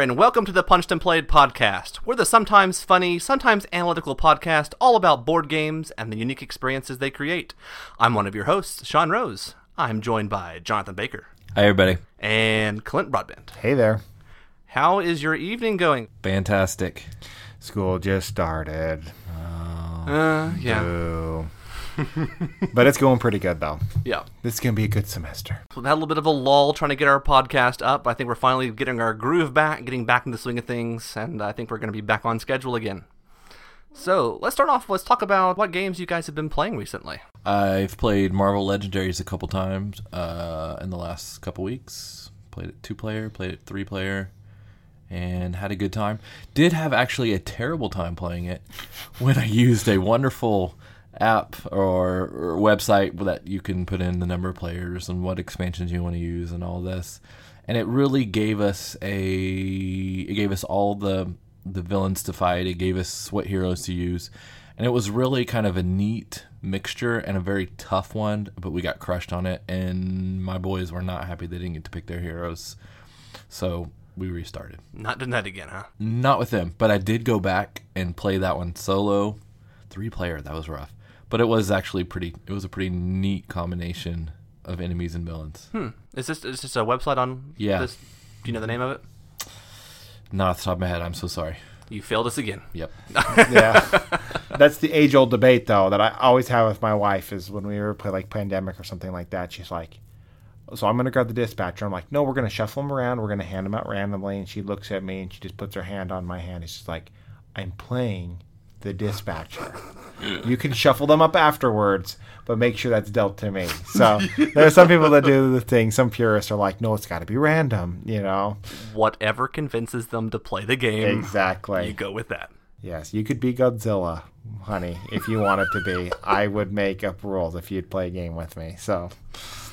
there, and welcome to the Punched and Played podcast. We're the sometimes funny, sometimes analytical podcast all about board games and the unique experiences they create. I'm one of your hosts, Sean Rose. I'm joined by Jonathan Baker Hi, everybody. and Clint Broadbent. Hey there. How is your evening going? Fantastic. School just started. Uh, yeah, Boo. but it's going pretty good though. yeah. This is gonna be a good semester. We've had a little bit of a lull trying to get our podcast up. I think we're finally getting our groove back, getting back in the swing of things, and I think we're going to be back on schedule again. So let's start off. Let's talk about what games you guys have been playing recently. I've played Marvel Legendaries a couple times uh, in the last couple weeks. Played it two player, played it three player, and had a good time. Did have actually a terrible time playing it when I used a wonderful app or, or website that you can put in the number of players and what expansions you want to use and all this. And it really gave us a it gave us all the the villains to fight. It gave us what heroes to use. And it was really kind of a neat mixture and a very tough one, but we got crushed on it and my boys were not happy they didn't get to pick their heroes. So we restarted. Not doing that again, huh? Not with them, but I did go back and play that one solo, three player. That was rough, but it was actually pretty. It was a pretty neat combination of enemies and villains. Hmm. Is this is this a website on? Yeah. This, do you know the name of it? Not off the top of my head. I'm so sorry. You failed us again. Yep. Yeah. That's the age old debate though that I always have with my wife is when we ever play like pandemic or something like that, she's like so I'm gonna grab the dispatcher. I'm like, no, we're gonna shuffle them around. We're gonna hand them out randomly. And she looks at me and she just puts her hand on my hand. It's just like, I'm playing the dispatcher. You can shuffle them up afterwards, but make sure that's dealt to me. So there are some people that do the thing. Some purists are like, no, it's got to be random. You know, Whatever convinces them to play the game, exactly. you go with that. Yes, you could be Godzilla, honey, if you wanted to be. I would make up rules if you'd play a game with me. So,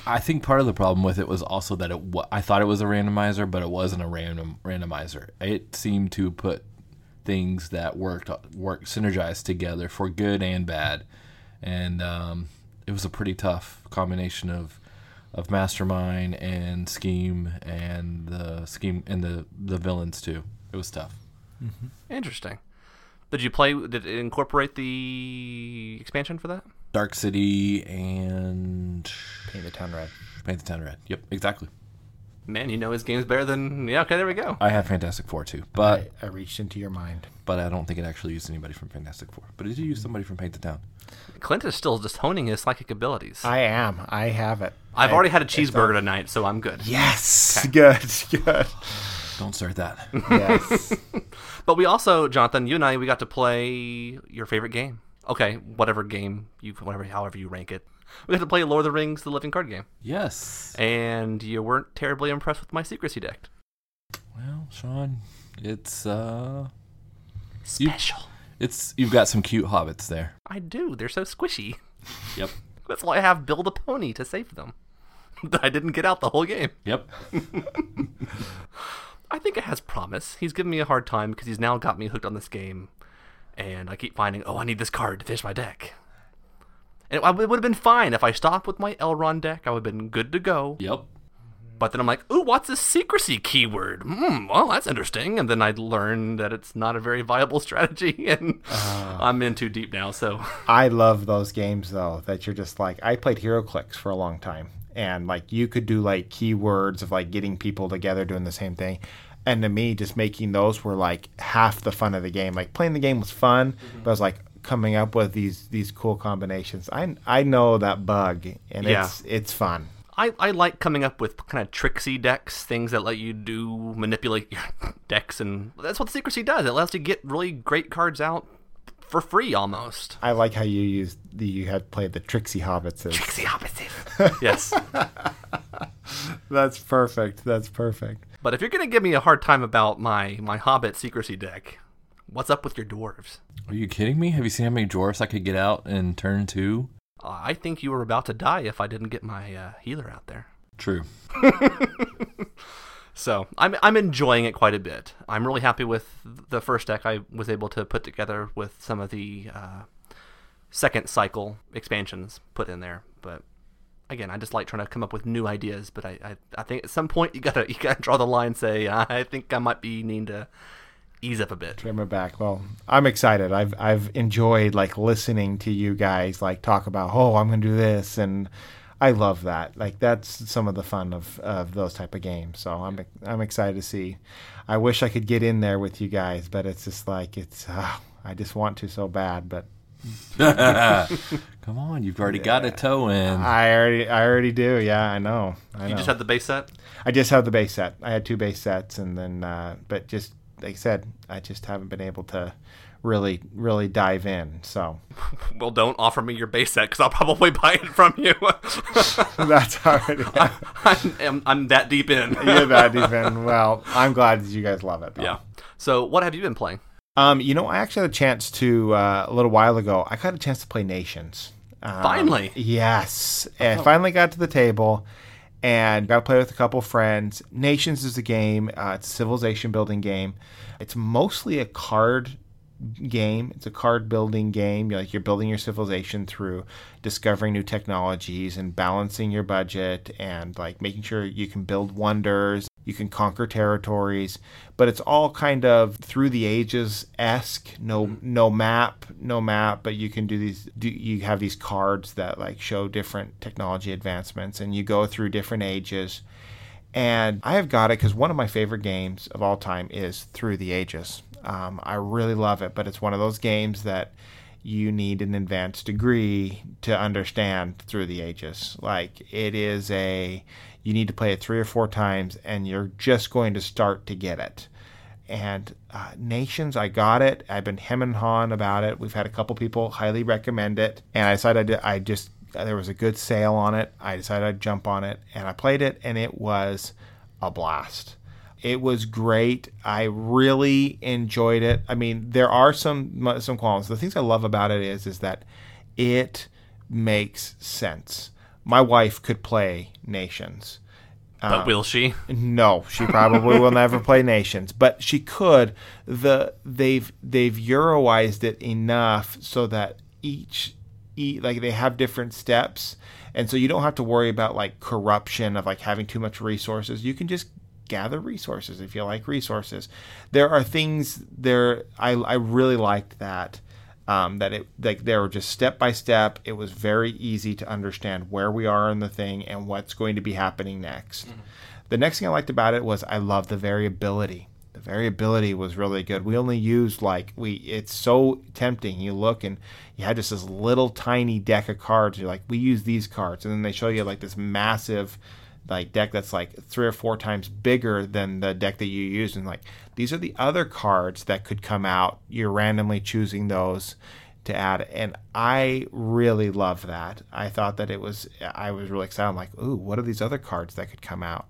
I think part of the problem with it was also that it. wa- I thought it was a randomizer, but it wasn't a random randomizer. It seemed to put things that worked work synergized together for good and bad, and um, it was a pretty tough combination of of mastermind and scheme and the scheme and the the villains too. It was tough. Interesting. Did you play? Did it incorporate the expansion for that? Dark City and paint the town red. Paint the Town Red. Yep, exactly. Man, you know his games better than. Yeah. Okay, there we go. I have Fantastic Four too, but I, I reached into your mind. but I don't think it actually used anybody from Fantastic Four. But it did use somebody from Paint the Town. Clint is still just honing his psychic abilities. I am. I have it. I've I- already had a cheeseburger tonight, so I'm good. Yes. Good. Good. Don't start that. Yes. But we also, Jonathan, you and I, we got to play your favorite game. Okay, whatever game you, whatever, however you rank it. We got to play Lord of the Rings: The Living Card Game, yes. and you weren't terribly impressed with my secrecy deck. Well, Sean, it's uh, You- Special. it's you've got some cute hobbits there. I do. They're so squishy. Yep. That's why I have Bill the Pony to save them. That I didn't get out the whole game. Yep. I think it has promise. He's giving me a hard time because he's now got me hooked on this game, and I keep finding, oh, I need this card to finish my deck. And it, would have been fine if I stopped with my Elrond deck. I would have been good to go. Yep. But then I'm like, ooh, what's this secrecy keyword? Hmm, well, that's interesting. And then I learned that it's not a very viable strategy, and I'm in too deep now. So I love those games though that you're just like I played HeroClix for a long time and like you could do like keywords of like getting people together doing the same thing. And to me, just making those were like half the fun of the game. Like playing the game was fun, but I was like coming up with these these cool combinations. I I know that bug, and Yeah. it's it's fun. I, I like coming up with kind of tricksy decks, things that let you do manipulate your decks, and that's what secrecy does. It lets you get really great cards out for free almost. I like how you used the you had played the Trixie Hobbits. Trixie opposite. yes. That's perfect. That's perfect. But if you're gonna give me a hard time about my my Hobbit secrecy deck, what's up with your dwarves? Are you kidding me? Have you seen how many dwarfs I could get out in turn two? Uh, I think you were about to die if I didn't get my uh, healer out there. True. So I'm I'm enjoying it quite a bit. I'm really happy with the first deck I was able to put together with some of the uh, second cycle expansions put in there. But again, I just like trying to come up with new ideas. But I, I, I think at some point you gotta you gotta draw the line. and Say I think I might be needing to ease up a bit. Trim it back. Well, I'm excited. I've I've enjoyed like listening to you guys like talk about oh I'm gonna do this and I love that. Like that's some of the fun of, of those type of games. So I'm I'm excited to see. I wish I could get in there with you guys, but it's just like it's uh, I just want to so bad, but Come on, you've already got a toe in. I already I already do. Yeah, I know. I You know. just had the base set. I just have the base set. I had two base sets, and then, uh, but just like I said, I just haven't been able to really, really dive in. So Well, don't offer me your base set because I'll probably buy it from you. that's already I'm, I'm, I'm that deep in. you're that deep in. Well, I'm glad that you guys love it. Though. Yeah. So, what have you been playing? Um, you know, I actually had a chance to uh, a little while ago. I got a chance to play Nations. Um, Finally. yes, and finally got to the table and got to play with a couple friends. Nations is a game. Uh, it's a civilization building game. It's mostly a card game. It's a card building game. You're like you're building your civilization through discovering new technologies and balancing your budget and like making sure you can build wonders. You can conquer territories, but it's all kind of through the ages esque. No, no map, no map, but you can do these. Do, you have these cards that like show different technology advancements, and you go through different ages. And I have got it because one of my favorite games of all time is Through the Ages. Um, I really love it, but it's one of those games that you need an advanced degree to understand Through the Ages. Like, it is a, you need to play it three or four times, and you're just going to start to get it. And uh, Nations, I got it. I've been hem and hawing about it. We've had a couple people highly recommend it, and I decided I, just there was a good sale on it. I decided I'd jump on it, and I played it, and it was a blast. It was great. I really enjoyed it. I mean, there are some some qualms. The things I love about it is is that it makes sense. My wife could play Nations. But um, will she? No, she probably will never play Nations, but she could. The they've they've Euroized it enough so that each, each like they have different steps, and so you don't have to worry about like corruption of like having too much resources. You can just gather resources if you like resources. There are things there. I I really liked that. Um, that it like they were just step by step. It was very easy to understand where we are in the thing and what's going to be happening next. The next thing I liked about it was I love the variability. The variability was really good. We only used like we. It's so tempting. You look and you had just this little tiny deck of cards. You're like, we use these cards, and then they show you like this massive like deck that's like three or four times bigger than the deck that you used and like these are the other cards that could come out. You're randomly choosing those to add and i really love that. I thought that it was i was really excited. I'm like ooh what are these other cards that could come out?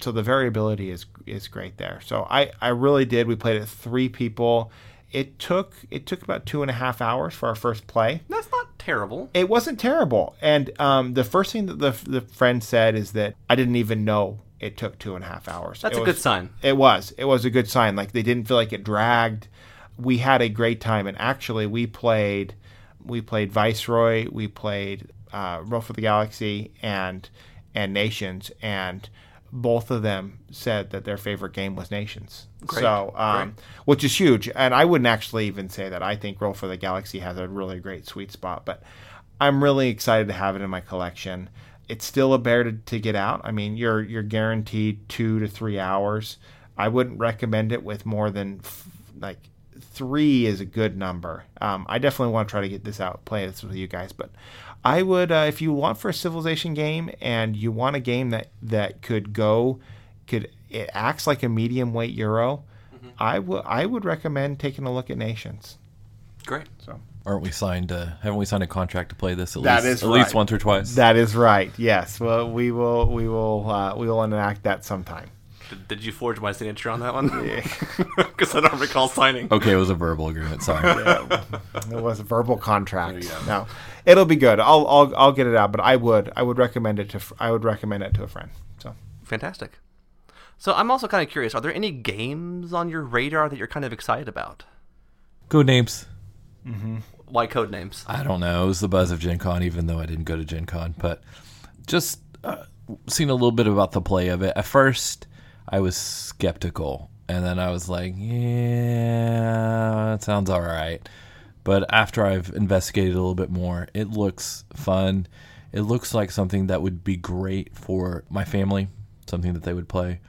So the variability is is great there. So i i really did. We played it three people. It took it took about two and a half hours for our first play. That's not terrible. it wasn't terrible. And um, the first thing that the the friend said is that I didn't even know it took two and a half hours. That's It a was- good sign. It was. It was a good sign. Like they didn't feel like it dragged. We had a great time, and actually, we played. We played Viceroy. We played uh, Roll for the Galaxy and and Nations, and both of them said that their favorite game was Nations. Great. So, um, which is huge. And I wouldn't actually even say that. I think Roll for the Galaxy has a really great sweet spot, but I'm really excited to have it in my collection. It's still a bear to, to get out. I mean, you're you're guaranteed two to three hours. I wouldn't recommend it with more than f- like three is a good number. Um, I definitely want to try to get this out, play this with you guys. But I would, uh, if you want for a civilization game and you want a game that that could go, could it acts like a medium weight euro. I would I would recommend taking a look at Nations. Great. So Aren't we signed? Uh, haven't we signed a contract to play this at That least is at least once or twice? that is right. Yes. Well, we will we will uh, we will enact that sometime. Did, did you forge my signature on that one? Because I don't recall signing. okay, it was a verbal agreement. Sorry. It was a verbal contract. No, it'll be good. I'll, I'll I'll get it out. But I would I would recommend it to f- I would recommend it to a friend. So Fantastic. So I'm also kind of curious. Are there any games on your radar that you're kind of excited about? Codenames. Why Codenames? I don't know. It was the buzz of Gen Con, even though I didn't go to Gen Con. But just uh, seen a little bit about the play of it. At first, I was skeptical, and then I was like, "Yeah, it sounds all right." But after I've investigated a little bit more, it looks fun. It looks like something that would be great for my family, something that they would play,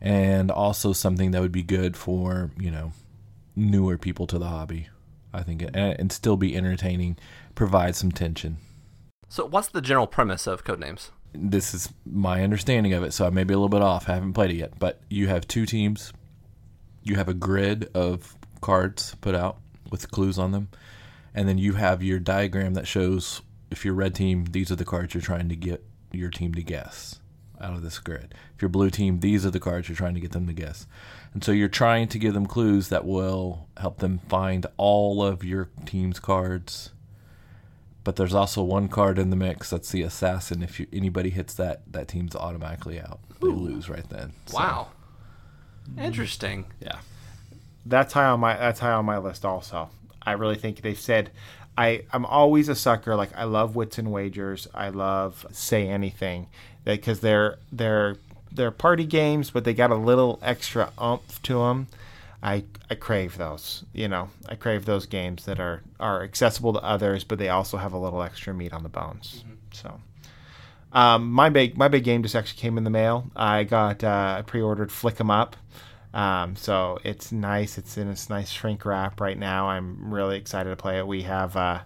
and also something that would be good for you know newer people to the hobby. I think, and, and still be entertaining, provide some tension. So, what's the general premise of Codenames? This is my understanding of it, so I may be a little bit off. I haven't played it yet, but you have two teams. You have a grid of cards put out with clues on them, and then you have your diagram that shows if you're red team, these are the cards you're trying to get your team to guess out of this grid. If you're blue team, these are the cards you're trying to get them to guess. And so you're trying to give them clues that will help them find all of your team's cards. But there's also one card in the mix that's the assassin. If you, anybody hits that, that team's automatically out. They lose right then. So, Wow. Interesting. Yeah. that's high on my that's high on my list also. I really think they've said I I'm always a sucker like I love wits and wagers. I love say anything because they're they're they're party games but they got a little extra oomph to them. I I crave those. You know, I crave those games that are are accessible to others but they also have a little extra meat on the bones. So um, my big my big game just actually came in the mail. I got uh, I pre-ordered Flick 'em Up, um, so it's nice. It's in this nice shrink wrap right now. I'm really excited to play it. We have uh,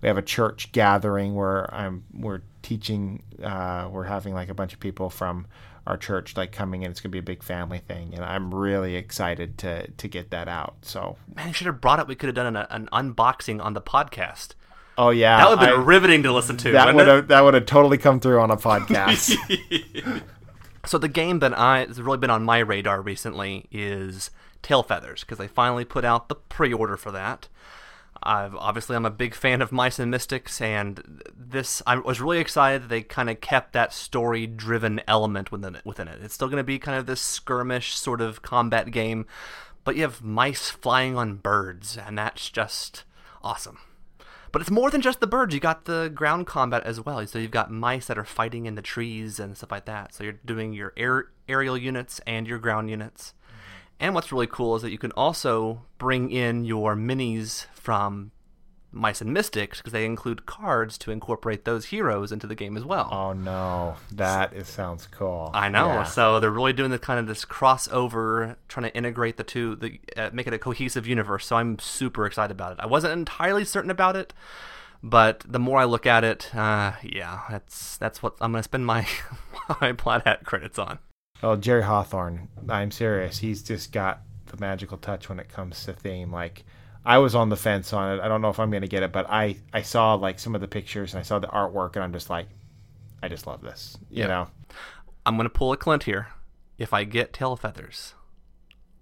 we have a church gathering where I'm we're teaching. Uh, we're having like a bunch of people from our church like coming in. It's gonna be a big family thing, and I'm really excited to to get that out. So Man, you should have brought it. We could have done an, an unboxing on the podcast. oh yeah, That would have been I- riveting to listen to. that wouldn't would it? have that would have totally come through on a podcast. So the game that I has really been on my radar recently is Tail Feathers because they finally put out the pre-order for that. I've obviously I'm a big fan of Mice and Mystics, and this I was really excited that they kind of kept that story-driven element within it. Within it, it's still going to be kind of this skirmish sort of combat game, but you have mice flying on birds, and that's just awesome. But it's more than just the birds. You got the ground combat as well. So you've got mice that are fighting in the trees and stuff like that. So you're doing your air, aerial units and your ground units. Mm-hmm. And what's really cool is that you can also bring in your minis from Mice and Mystics because they include cards to incorporate those heroes into the game as well. oh no, that is sounds cool. I know. Yeah. So they're really doing the kind of this crossover, trying to integrate the two, the uh, make it a cohesive universe. So I'm super excited about it. I wasn't entirely certain about it, but the more I look at it, uh, yeah, that's that's what I'm gonna spend my my Plaid Hat credits on. Well, Jerry Hawthorne, I'm serious. He's just got the magical touch when it comes to theme. Like, I was on the fence on it. I don't know if I'm going to get it, but I, I saw like some of the pictures and I saw the artwork, and I'm just like, I just love this. You Yeah. know, I'm gonna pull a Clint here. If I get Tail Feathers,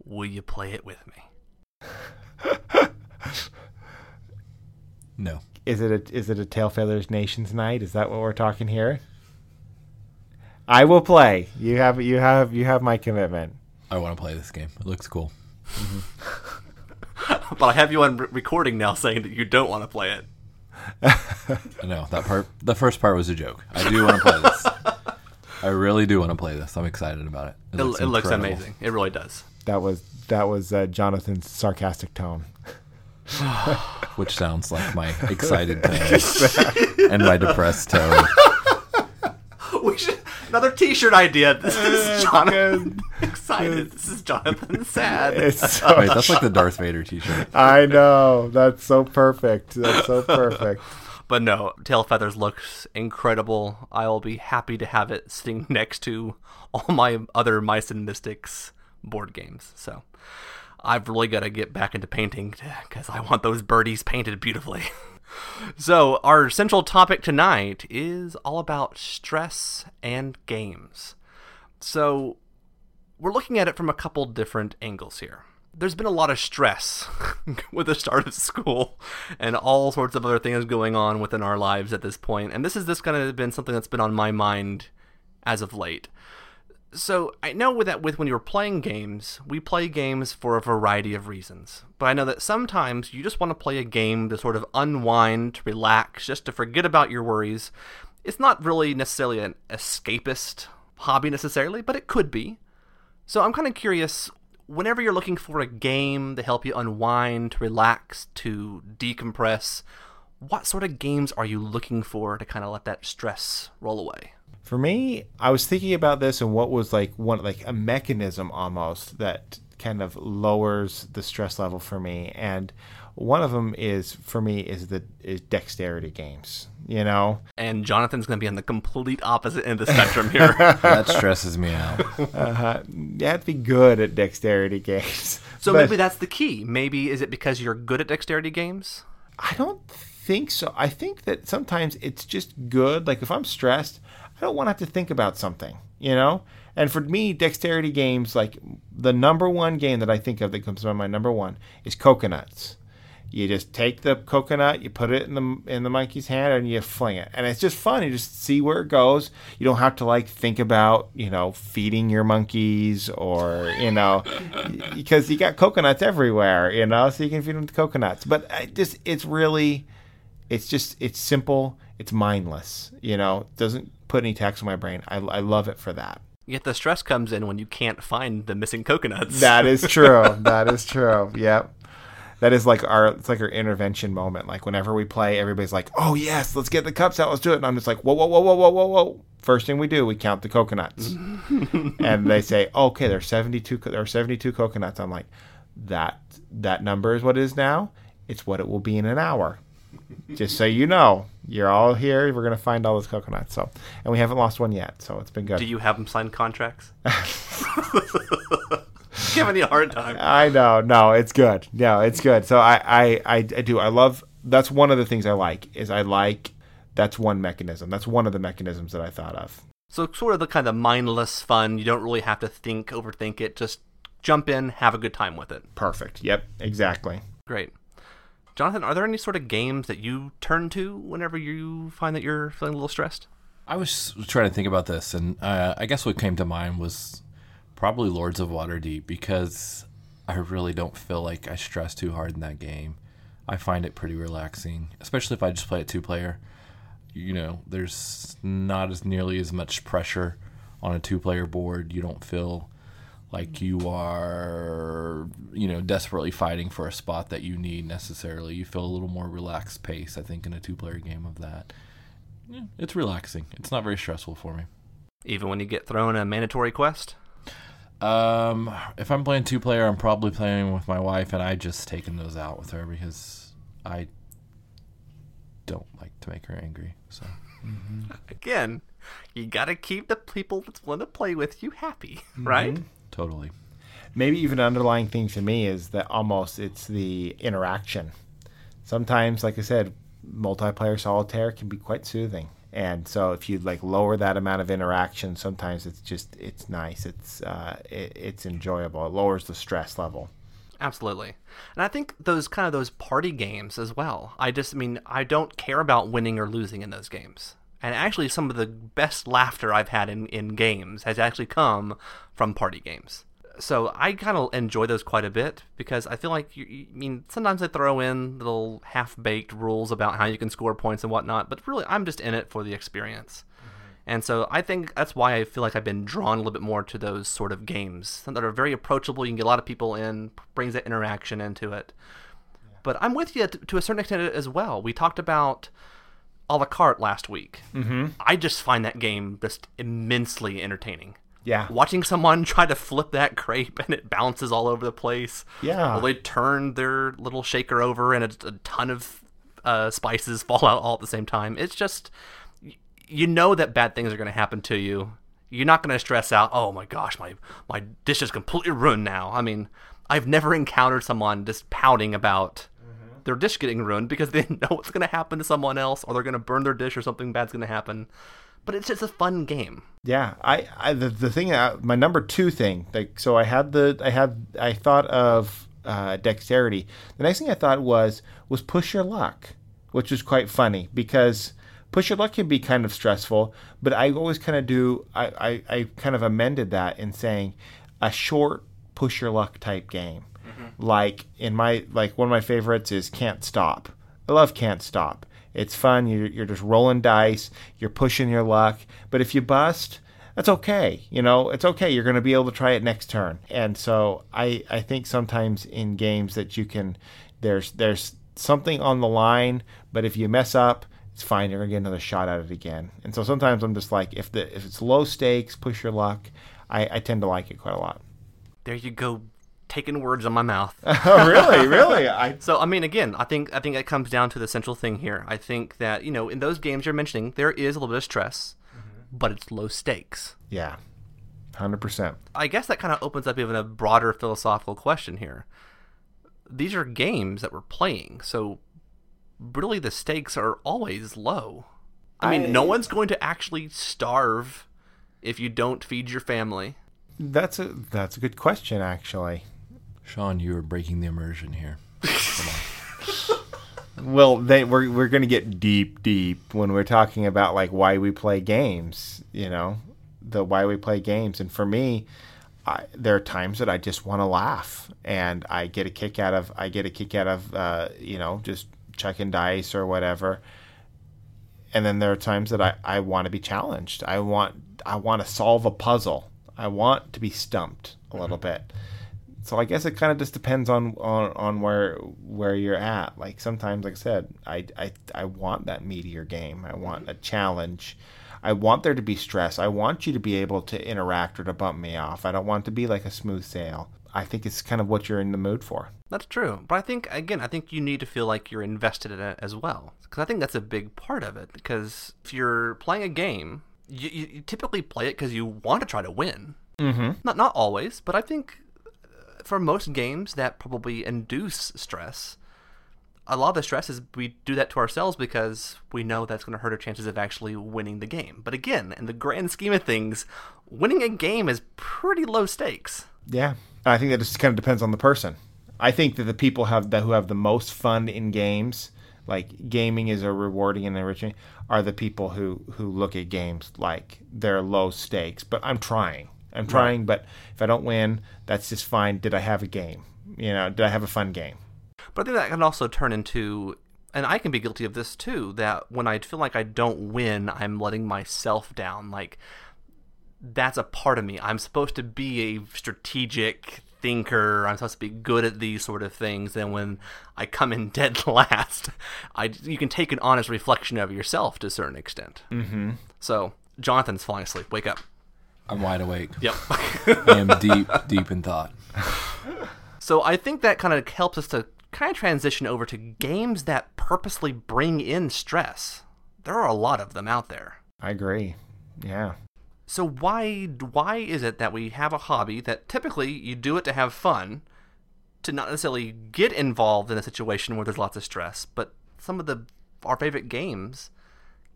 will you play it with me? No. is it a is it a Tail Feathers Nations night? Is that what we're talking here? I will play. You have you have you have my commitment. I want to play this game. It looks cool. Mm-hmm. But I have you on recording now saying that you don't want to play it. no, that part. The first part was a joke. I do want to play this. I really do want to play this. I'm excited about it. It, it looks incredible. amazing. It really does. That was that was uh, Jonathan's sarcastic tone. Which sounds like my excited tone and my depressed tone. We should, another T-shirt idea. This is Jonathan Good. excited. This is Jonathan sad. It's so Wait, that's like the Darth Vader T-shirt. I know. That's so perfect. That's so perfect. But no, Tail Feathers looks incredible. I'll be happy to have it sitting next to all my other Mice and Mystics board games. So I've really got to get back into painting because I want those birdies painted beautifully. So our central topic tonight is all about stress and games. So we're looking at it from a couple different angles here. There's been a lot of stress with the start of school and all sorts of other things going on within our lives at this point. and this is this kind of been something that's been on my mind as of late. So I know that with when you're playing games, we play games for a variety of reasons. But I know that sometimes you just want to play a game to sort of unwind, to relax, just to forget about your worries. It's not really necessarily an escapist hobby necessarily, but it could be. So I'm kind of curious whenever you're looking for a game to help you unwind, to relax, to decompress, what sort of games are you looking for to kind of let that stress roll away? For me, I was thinking about this and what was like one like a mechanism almost that kind of lowers the stress level for me. And one of them is for me is the is dexterity games you know? And jonathan's going to be on the complete opposite end of the spectrum here. That stresses me out. Uh-huh. you have to be good at dexterity games. So but, maybe that's the key. Maybe is it because you're good at dexterity games? I don't think so. I think that sometimes it's just good. Like if i'm stressed i don't want to have to think about something you know and for me, dexterity games, like the number one game that I think of that comes to my number one is coconuts. You just take the coconut, you put it in the in the monkey's hand, and you fling it, and it's just fun. You just see where it goes. You don't have to like think about you know feeding your monkeys or you know because you got coconuts everywhere, you know, so you can feed them the coconuts. But I just it's really, it's just it's simple, it's mindless, you know, doesn't put any tax on my brain. I I love it for that. Yet the stress comes in when you can't find the missing coconuts. That is true. that is true. Yep. That is like our it's like our intervention moment. Like whenever we play, everybody's like, "Oh yes, let's get the cups out, let's do it." And I'm just like, "Whoa, whoa, whoa, whoa, whoa, whoa, whoa!" First thing we do, we count the coconuts, and they say, "Okay, there's 72. There are 72 coconuts." I'm like, "That that number is what it is now. It's what it will be in an hour." Just so you know, you're all here. We're gonna find all those coconuts. So, and we haven't lost one yet. So it's been good. Do you have them sign contracts? Giving you a hard time. I know. No, it's good. No, it's good. So I, I, I, I do. I love. That's one of the things I like. Is I like. That's one mechanism. That's one of the mechanisms that I thought of. So sort of the kind of mindless fun. You don't really have to think, overthink it. Just jump in, have a good time with it. Perfect. Yep. Exactly. Great. Jonathan, are there any sort of games that you turn to whenever you find that you're feeling a little stressed? I was trying to think about this, and uh, I guess what came to mind was probably Lords of Waterdeep because I really don't feel like I stress too hard in that game. I find it pretty relaxing, especially if I just play it two player. You know, there's not as nearly as much pressure on a two player board. You don't feel like you are you know desperately fighting for a spot that you need necessarily. You feel a little more relaxed pace i think in a two player game of that. Yeah, it's relaxing. It's not very stressful for me. Even when you get thrown a mandatory quest? Um if i'm playing two player i'm probably playing with my wife and i just taking those out with her because i don't like to make her angry so. Mm-hmm. again you gotta keep the people that's willing to play with you happy mm-hmm. Right Totally. Maybe even an underlying thing to me is that almost it's the interaction. Sometimes, like I said, multiplayer solitaire can be quite soothing. And so if you like lower that amount of interaction, sometimes it's just it's nice. It's uh, it, it's enjoyable. It lowers the stress level. Absolutely. And I think those kind of those party games as well. I just I mean I don't care about winning or losing in those games. And actually, some of the best laughter I've had in, in games has actually come from party games. So I kind of enjoy those quite a bit because I feel like, you, you, I mean, sometimes they throw in little half baked rules about how you can score points and whatnot, but really, I'm just in it for the experience. Mm-hmm. And so I think that's why I feel like I've been drawn a little bit more to those sort of games that are very approachable. You can get a lot of people in, brings that interaction into it. Yeah. But I'm with you to, to a certain extent as well. We talked about a la carte last week. Mm-hmm. I just find that game just immensely entertaining. Yeah. Watching someone try to flip that crepe and it bounces all over the place. Yeah. Well, they turn their little shaker over and a, a ton of uh, spices fall out all at the same time. It's just, you know that bad things are going to happen to you. You're not going to stress out, oh my gosh, my, my dish is completely ruined now. I mean, I've never encountered someone just pouting about their dish getting ruined because they know what's going to happen to someone else or they're going to burn their dish or something bad's going to happen. But it's just a fun game. Yeah, I, I the, the thing uh, my number two thing like so I had the I had I thought of uh, dexterity. The next thing I thought was was push your luck, which was quite funny because push your luck can be kind of stressful. But I always kind of do I, I, I kind of amended that in saying a short push your luck type game like in my like one of my favorites is Can't Stop. I love Can't Stop. It's fun. You're, you're just rolling dice. You're pushing your luck. But if you bust, that's okay. You know, it's okay. You're going to be able to try it next turn. And so I, I think sometimes in games that you can, there's there's something on the line, but if you mess up, it's fine. You're gonna get another shot at it again. And so sometimes I'm just like, if the if it's low stakes, push your luck. I, I tend to like it quite a lot. There you go, taking words on my mouth. oh, really? Really? I So I mean, again, I think I think it comes down to the central thing here. I think that you know, in those games you're mentioning, there is a little bit of stress, mm-hmm. but it's low stakes. yeah, hundred percent. I guess that kind of opens up even a broader philosophical question here. These are games that we're playing, so really the stakes are always low. I mean, no one's going to actually starve if you don't feed your family. That's a that's a good question actually. Sean, you are breaking the immersion here. Well, they, we're we're gonna get deep, deep when we're talking about like why we play games. You know, the why we play games. And for me, I, there are times that I just want to laugh, and I get a kick out of I get a kick out of uh, you know just checking dice or whatever. And then there are times that I, I want to be challenged. I want I want to solve a puzzle. I want to be stumped a little bit so I guess it kind of just depends on, on on where where you're at. Like sometimes, like I said, I I I want that meteor game. I want a challenge. I want there to be stress. I want you to be able to interact or to bump me off. I don't want it to be like a smooth sail. I think it's kind of what you're in the mood for. That's true. But I think, again, I think you need to feel like you're invested in it as well. Because I think that's a big part of it. Because if you're playing a game, you, you, typically play it because you want to try to win. Mm-hmm. Not, not always, but I think for most games that probably induce stress, a lot of the stress is we do that to ourselves because we know that's going to hurt our chances of actually winning the game. But again, in the grand scheme of things, winning a game is pretty low stakes. Yeah, I think that just kind of depends on the person. I think that the people have who have the most fun in games, like gaming is a rewarding and enriching, are the people who who look at games like they're low stakes. But I'm trying, I'm trying. But if I don't win, that's just fine. Did I have a game? You know, did I have a fun game? But I think that can also turn into, and I can be guilty of this too, that when I feel like I don't win, I'm letting myself down. Like, that's a part of me. I'm supposed to be a strategic thinker. I'm supposed to be good at these sort of things. And when I come in dead last, I you can take an honest reflection of yourself to a certain extent. Mm-hmm. So Jonathan's falling asleep. Wake up. I'm wide awake. Yep. I am deep, deep in thought. So I think that kind of helps us to kind of transition over to games that purposely bring in stress. There are a lot of them out there. I agree. Yeah. So why why is it that we have a hobby that typically you do it to have fun, to not necessarily get involved in a situation where there's lots of stress, but some of the our favorite games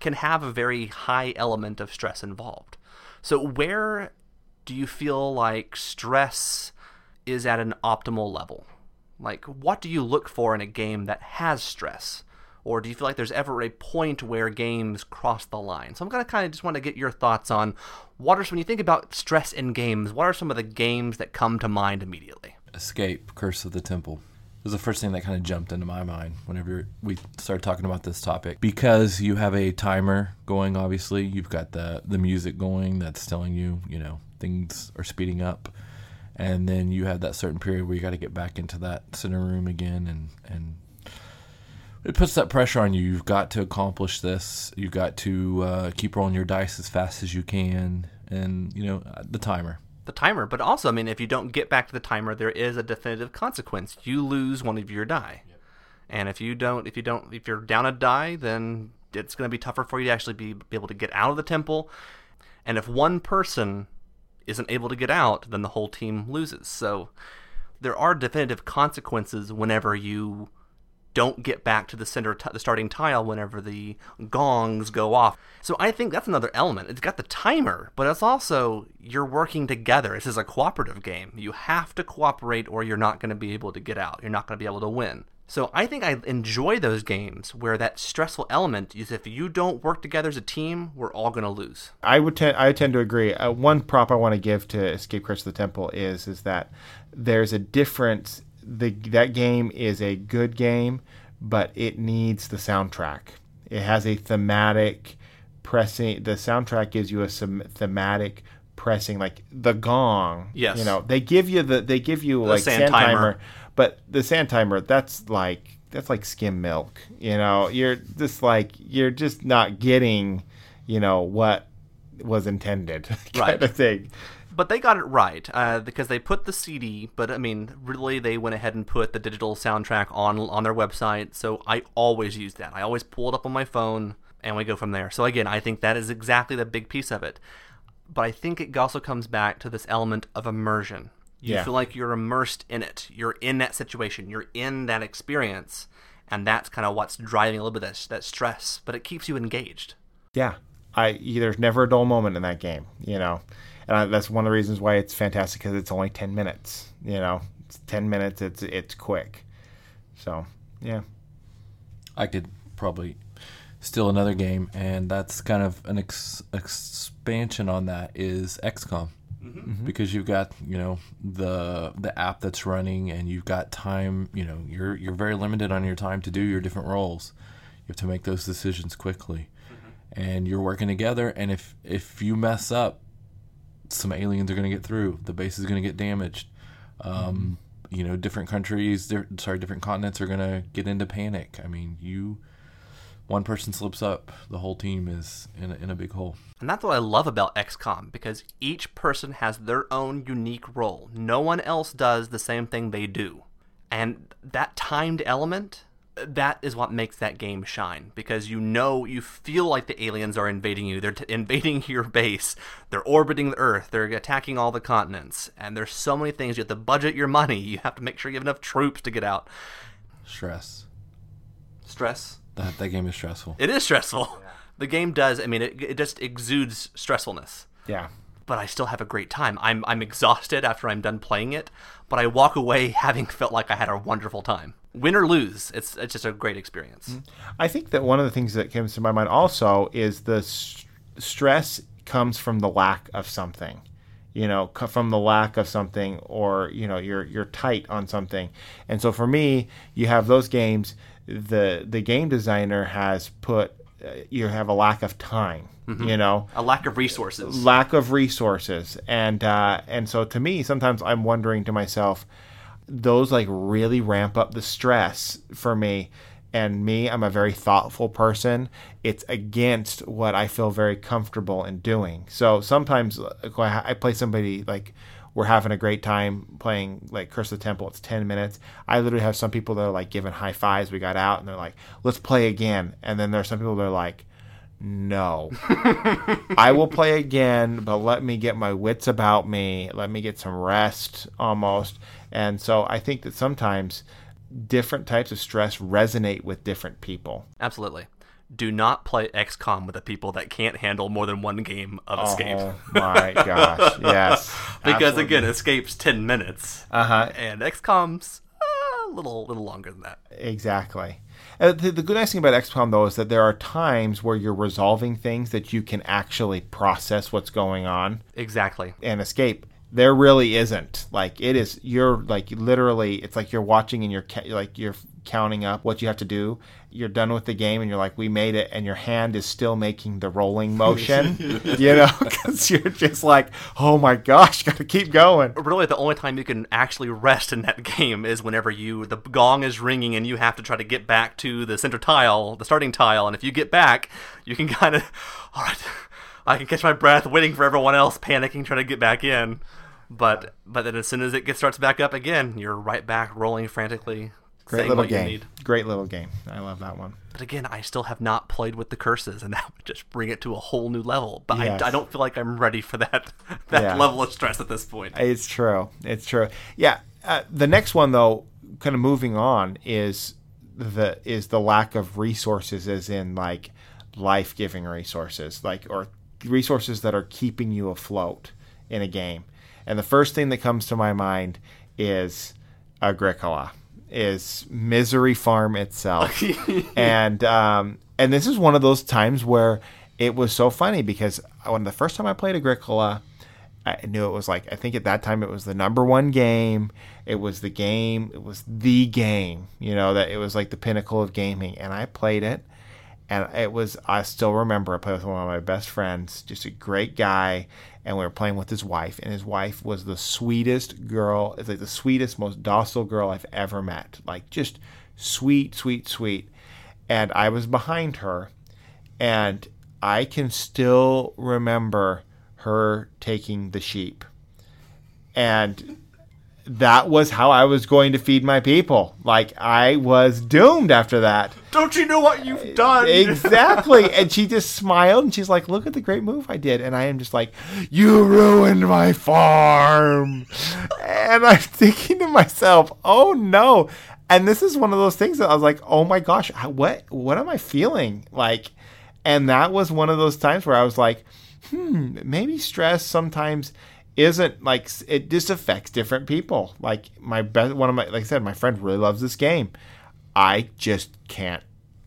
can have a very high element of stress involved. So where do you feel like stress is at an optimal level? Like what do you look for in a game that has stress? Or do you feel like there's ever a point where games cross the line? So I'm gonna kind of just want to get your thoughts on what are when you think about stress in games, what are some of the games that come to mind immediately? Escape, Curse of the Temple. Was the first thing that kind of jumped into my mind whenever we started talking about this topic. Because you have a timer going obviously you've got the the music going that's telling you you know things are speeding up. And then you have that certain period where you got to get back into that center room again and and it puts that pressure on you. You've got to accomplish this. You've got to uh, keep rolling your dice as fast as you can. And you know the timer the timer, but also, I mean, if you don't get back to the timer, there is a definitive consequence. You lose one of your die, and if you don't, if you don't, if you're down a die, then it's going to be tougher for you to actually be, be able to get out of the temple. And if one person isn't able to get out, then the whole team loses. So there are definitive consequences whenever you don't get back to the center, t- the starting tile whenever the gongs go off. So I think that's another element. It's got the timer, but it's also you're working together. This is a cooperative game. You have to cooperate, or you're not going to be able to get out. You're not going to be able to win. So I think I enjoy those games where that stressful element is if you don't work together as a team, we're all going to lose. I would I tend to agree. Uh, one prop I want to give to Escape Curse of the Temple is is that there's a difference. The that game is a good game, but it needs the soundtrack. It has a thematic pressing. The soundtrack gives you a some thematic pressing, like the gong. Yes. You know, they give you the they give you like sand sand timer. timer, but the sand timer that's like that's like skim milk. You know, you're just like you're just not getting, you know, what was intended, kind Right. of thing. But they got it right uh, because they put the CD, but I mean, really, they went ahead and put the digital soundtrack on on their website. So I always use that. I always pull it up on my phone, and we go from there. So again, I think that is exactly the big piece of it. But I think it also comes back to this element of immersion. You Yeah. feel like you're immersed in it. You're in that situation. You're in that experience, and that's kind of what's driving a little bit of that, that stress. But it keeps you engaged. Yeah, I there's never a dull moment in that game. You know, and I, that's one of the reasons why it's fantastic because it's only ten minutes. You know, it's ten minutes. It's it's quick. So yeah, I could probably steal another game, and that's kind of an ex- expansion on that is XCOM. Mm-hmm. Mm-hmm. Because you've got you know the the app that's running, and you've got time. You know you're you're very limited on your time to do your different roles. You have to make those decisions quickly, mm-hmm. and you're working together. And if if you mess up, some aliens are going to get through. The base is going to get damaged. Um, You know, different countries, sorry, different continents are going to get into panic. I mean, you, one person slips up, the whole team is in a, in a big hole. And that's what I love about XCOM because each person has their own unique role. No one else does the same thing they do. And that timed element, that is what makes that game shine because you know, you feel like the aliens are invading you. They're t- invading your base. They're orbiting the Earth. They're attacking all the continents. And there's so many things. You have to budget your money. You have to make sure you have enough troops to get out. Stress. Stress. That that game is stressful. It is stressful. The game does, I mean, it, it just exudes stressfulness. yeah, but I still have a great time. I'm I'm exhausted after I'm done playing it, but I walk away having felt like I had a wonderful time. Win or lose, it's it's just a great experience. I think that one of the things that comes to my mind also is the s- stress comes from the lack of something. You know, from the lack of something, or you know, you're you're tight on something, and so for me, you have those games. The the game designer has put uh, you have a lack of time. You know, A lack of resources. lack of resources and uh, and so to me sometimes i'm wondering to myself those like really ramp up the stress for me. And me i'm a very thoughtful person. It's against what i feel very comfortable in doing. So sometimes like, i play somebody like we're having a great time playing like curse of the temple. It's 10 minutes. I literally have some people that are like giving high fives. We got out and they're like let's play again. And then there's some people that are like no. I will play again, but let me get my wits about me. Let me get some rest almost. And so I think that sometimes different types of stress resonate with different people. Absolutely. Do not play XCOM with the people that can't handle more than one game of Escape. Oh my gosh. Yes. because again, Escape's 10 minutes. Uh huh. And XCOM's a little little longer than that. Exactly. Uh, the, the good nice thing about XCOM though is that there are times where you're resolving things that you can actually process what's going on. Exactly. and escape there really isn't. Like it is you're like literally it's like you're watching and you're ca- like you're counting up what you have to do. You're done with the game and you're like we made it and your hand is still making the rolling motion you know because you're just like oh my gosh gotta keep going. Really the only time you can actually rest in that game is whenever you the gong is ringing and you have to try to get back to the center tile the starting tile and if you get back you can kind of all right i can catch my breath waiting for everyone else panicking trying to get back in but but then as soon as it gets starts back up again you're right back rolling frantically great saying little what you game need. great little game i love that one but again i still have not played with the curses and that would just bring it to a whole new level but Yes. I, I don't feel like i'm ready for that that Yeah. level of stress at this point It's true. It's true. Yeah. Uh, the next one, though, kind of moving on, is the is the lack of resources, as in like life giving resources, like or resources that are keeping you afloat in a game. And the first thing that comes to my mind is Agricola, is Misery Farm itself, and um, and this is one of those times where it was so funny because when the first time I played Agricola. I knew it was like I think at that time it was the number one game. It was the game. It was the game. You know that it was like the pinnacle of gaming. And I played it, and it was I still remember I played with one of my best friends, just a great guy, and we were playing with his wife, and his wife was the sweetest girl, like the sweetest, most docile girl I've ever met, like just sweet, sweet, sweet, and I was behind her, and I can still remember her taking the sheep, and that was how I was going to feed my people. Like I was doomed after that. Don't you know what you've done? Exactly. and she just smiled and she's like, "Look at the great move I did." And I am just like, "You ruined my farm." and I'm thinking to myself, "Oh no." And this is one of those things that I was like, "Oh my gosh, what what am I feeling?" Like and that was one of those times where I was like, "Hmm, maybe stress sometimes isn't like it just affects different people. Like my best one of my like I said, my friend really loves this game. I just can't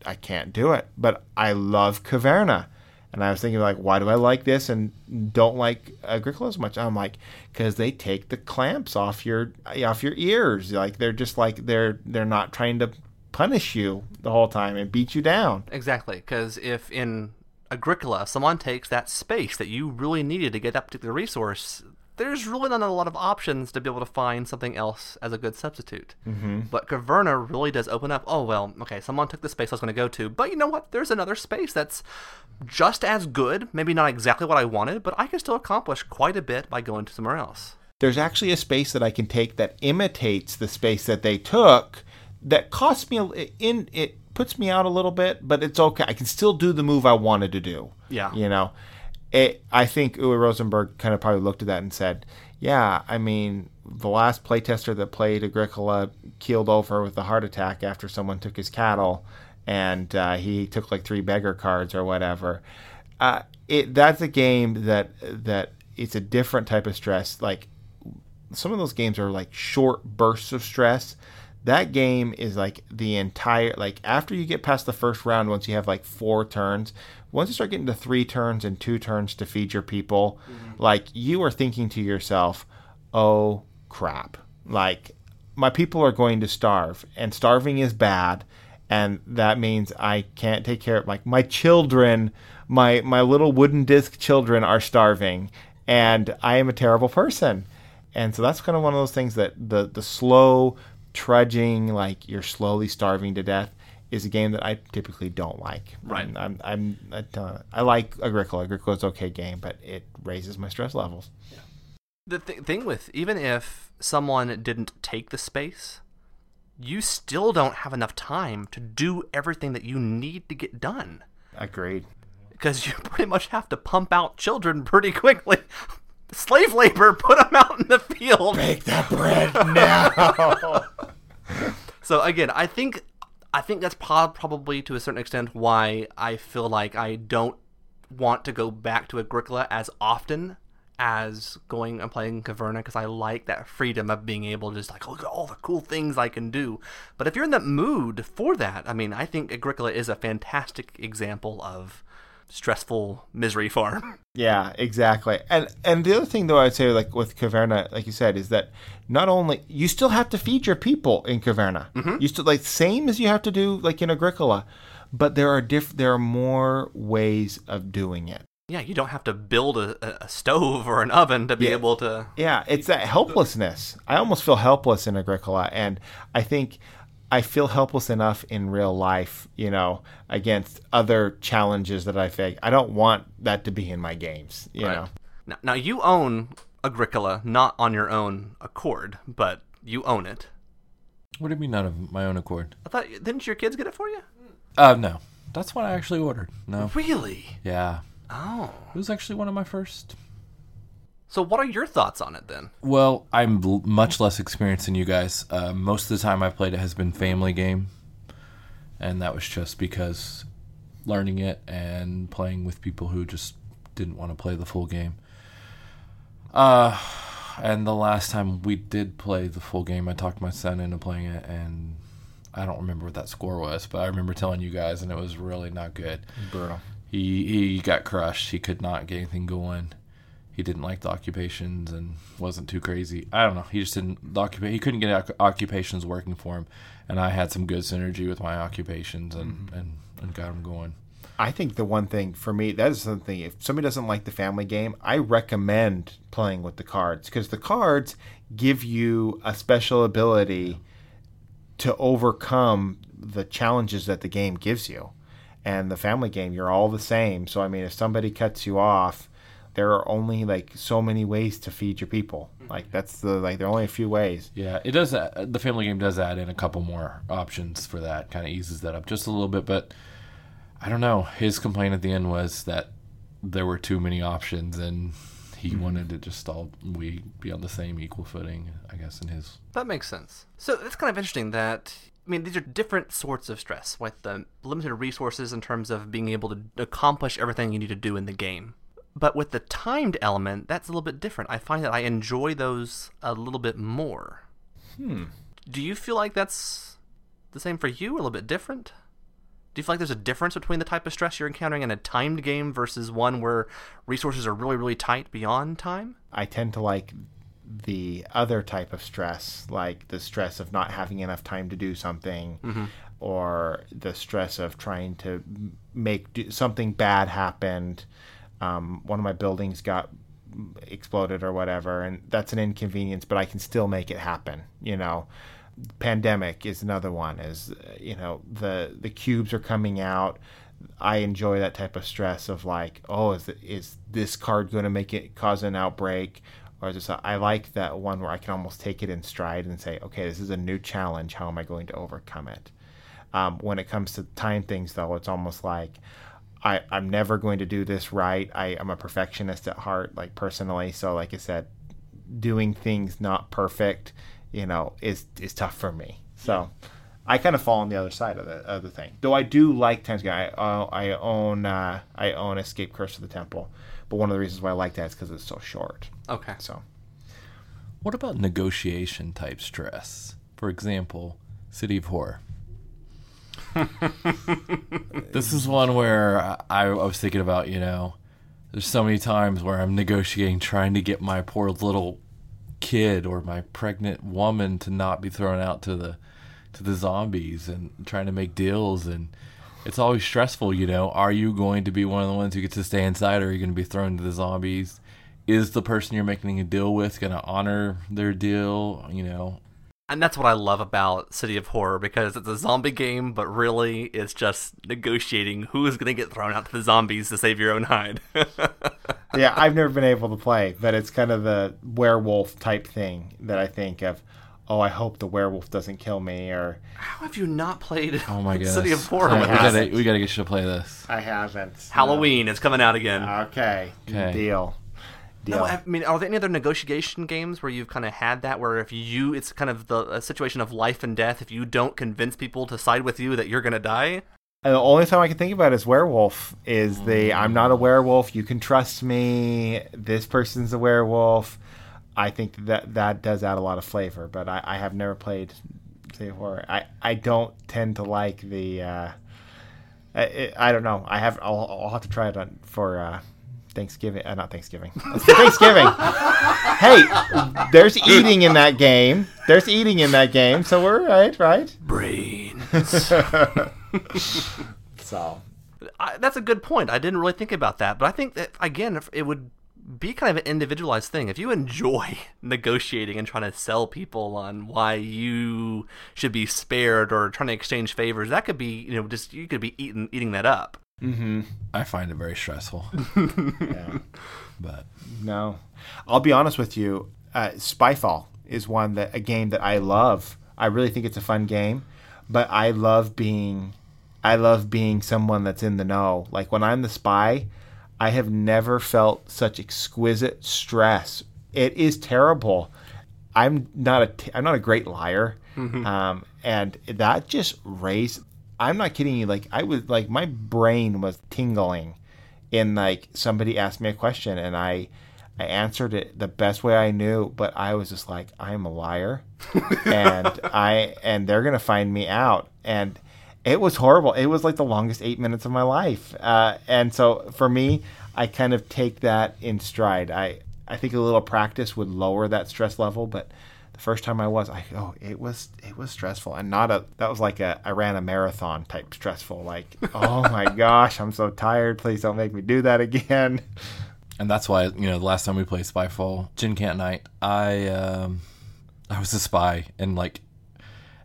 I can't do it. But I love Caverna. And I was thinking like, why do I like this and don't like Agricola as much? I'm like, because they take the clamps off your off your ears. Like they're just like they're they're not trying to punish you the whole time and beat you down. Exactly, because if in Agricola someone takes that space that you really needed to get that particular resource, there's really not a lot of options to be able to find something else as a good substitute. Mm-hmm. But Caverna really does open up. Oh well, okay, someone took the space I was going to go to, but you know what? There's another space that's just as good. Maybe not exactly what I wanted, but I can still accomplish quite a bit by going to somewhere else. There's actually a space that I can take that imitates the space that they took. That costs me a, in it puts me out a little bit, but it's okay. I can still do the move I wanted to do. Yeah, you know it, I think Uwe Rosenberg kind of probably looked at that and said, "Yeah, I mean, the last playtester that played Agricola keeled over with a heart attack after someone took his cattle, and uh, he took like three beggar cards or whatever." Uh, it that's a game that that it's a different type of stress. Like some of those games are like short bursts of stress. That game is like the entire like after you get past the first round, once you have like four turns, once you start getting to three turns and two turns to feed your people, mm-hmm. like you are thinking to yourself, oh crap. Like my people are going to starve and starving is bad and that means I can't take care of like my children, my my little wooden disc children are starving and I am a terrible person. And so that's kind of one of those things that the the slow trudging like you're slowly starving to death is a game that I typically don't like. Right. I'm, I'm, I'm I like Agricola. Agricola's okay game, but it raises my stress levels. Yeah. The th- thing with even if someone didn't take the space, you still don't have enough time to do everything that you need to get done. Agreed. Because you pretty much have to pump out children pretty quickly. Slave labor, put them out in the field. Bake that bread now. so again, I think I think that's probably to a certain extent why I feel like I don't want to go back to Agricola as often as going and playing Caverna because I like that freedom of being able to just like look at all the cool things I can do. But if you're in the mood for that, I mean, I think Agricola is a fantastic example of stressful misery farm. Yeah, exactly. And and the other thing though I'd say like with Caverna, like you said, is that not only you still have to feed your people in Caverna. Mm-hmm. You still like same as you have to do like in Agricola, but there are diff there are more ways of doing it. Yeah, you don't have to build a, a stove or an oven to be yeah. able to. Yeah, it's that helplessness. I almost feel helpless in Agricola, and I think I feel helpless enough in real life, you know, against other challenges that I face. I don't want that to be in my games, you right. know. Now, now you own Agricola, not on your own accord, but you own it. What do you mean, not of my own accord? I thought didn't your kids get it for you? Uh, no. That's what I actually ordered. No. Really? Yeah. Oh. It was actually one of my first so, what are your thoughts on it then? Well, I'm l- much less experienced than you guys. Uh, most of the time I've played it has been family game, and that was just because learning it and playing with people who just didn't want to play the full game. Uh, and the last time we did play the full game, I talked my son into playing it, and I don't remember what that score was, but I remember telling you guys, and it was really not good. Brutal. He he got crushed. He could not get anything going he didn't like the occupations and wasn't too crazy. I don't know. He just didn't the occupa- He couldn't get occupations working for him, and I had some good synergy with my occupations and mm-hmm. and, and got him going. I think the one thing for me that is something if somebody doesn't like the family game, I recommend playing with the cards because the cards give you a special ability to overcome the challenges that the game gives you. And the family game, you're all the same. So I mean, if somebody cuts you off, there are only like so many ways to feed your people. Like that's the like there are only a few ways. Yeah, it does. uh, The family game does add in a couple more options for that. Kind of eases that up just a little bit. But I don't know. His complaint at the end was that there were too many options, and he wanted to just all we be on the same equal footing. I guess in his That makes sense. So it's kind of interesting that I mean these are different sorts of stress, like the limited resources in terms of being able to accomplish everything you need to do in the game. But with the timed element, that's a little bit different. I find that I enjoy those a little bit more. Hmm. Do you feel like that's the same for you, a little bit different? Do you feel like there's a difference between the type of stress you're encountering in a timed game versus one where resources are really, really tight beyond time? I tend to like the other type of stress, like the stress of not having enough time to do something, or the stress of trying to make do, something bad happened. Um, one of my buildings got exploded or whatever, and that's an inconvenience, but I can still make it happen. You know, pandemic is another one. Is you know the the cubes are coming out. I enjoy that type of stress of like, oh, is is this card going to make it cause an outbreak, or? A, I like that one where I can almost take it in stride and say, okay, this is a new challenge. How am I going to overcome it? Um, when it comes to time things, though, it's almost like I, I'm never going to do this right. I, I'm a perfectionist at heart, like personally. So, like I said, doing things not perfect, you know, is is tough for me. So, I kind of fall on the other side of the of the thing. Though I do like Times Square. I uh, I own uh, I own Escape Curse of the Temple, but one of the reasons why I like that is because it's so short. Okay. So, What about negotiation type stress? For example, City of Horror. this is one where I, I was thinking about, you know, there's so many times where I'm negotiating trying to get my poor little kid or my pregnant woman to not be thrown out to the to the zombies and trying to make deals and it's always stressful, you know. Are you going to be one of the ones who gets to stay inside or are you going to be thrown to the zombies? Is the person you're making a deal with going to honor their deal, you know? And that's what I love about City of Horror because it's a zombie game, but really it's just negotiating who is going to get thrown out to the zombies to save your own hide. yeah, I've never been able to play, but it's kind of the werewolf type thing that I think of. Oh, I hope the werewolf doesn't kill me, or How have you not played Oh my goodness. City of Horror? With we gotta we gotta get you to play this. I haven't. Halloween is coming out again. Okay. Okay. Deal. No, I mean, are there any other negotiation games where you've kind of had that, where if you, it's kind of the a situation of life and death. If you don't convince people to side with you, that you're gonna die. And the only time I can think about is werewolf. Is the I'm not a werewolf. You can trust me. This person's a werewolf. I think that that does add a lot of flavor. But I, I have never played say horror. I I don't tend to like the. Uh, I, I don't know. I have. I'll, I'll have to try it on for. Uh, Thanksgiving, uh, not Thanksgiving. It's Thanksgiving. hey, there's eating in that game. There's eating in that game, so we're right, right. Brain. So I, that's a good point. I didn't really think about that, but I think that again, if it would be kind of an individualized thing. If you enjoy negotiating and trying to sell people on why you should be spared or trying to exchange favors, that could be you know just you could be eating eating that up. Mm-hmm. I find it very stressful. Yeah. but No, I'll be honest with you. Uh, Spyfall is one that a game that I love. I really think it's a fun game, but I love being, I love being someone that's in the know. Like when I'm the spy, I have never felt such exquisite stress. It is terrible. I'm not a, t- I'm not a great liar, um, and that just raised. I'm not kidding you. Like I was like my brain was tingling and like somebody asked me a question and I I answered it the best way I knew, but I was just like I'm a liar, and I and they're gonna find me out, and it was horrible. It was like the longest eight minutes of my life, uh, and so for me, I kind of take that in stride. I I think a little practice would lower that stress level, but the first time I was, I oh, it was it was stressful, and not a that was like a I ran a marathon type stressful. Like, oh my gosh, I'm so tired. Please don't make me do that again. And that's why you know the last time we played Spyfall Gin Can't Night, I um, I was a spy and like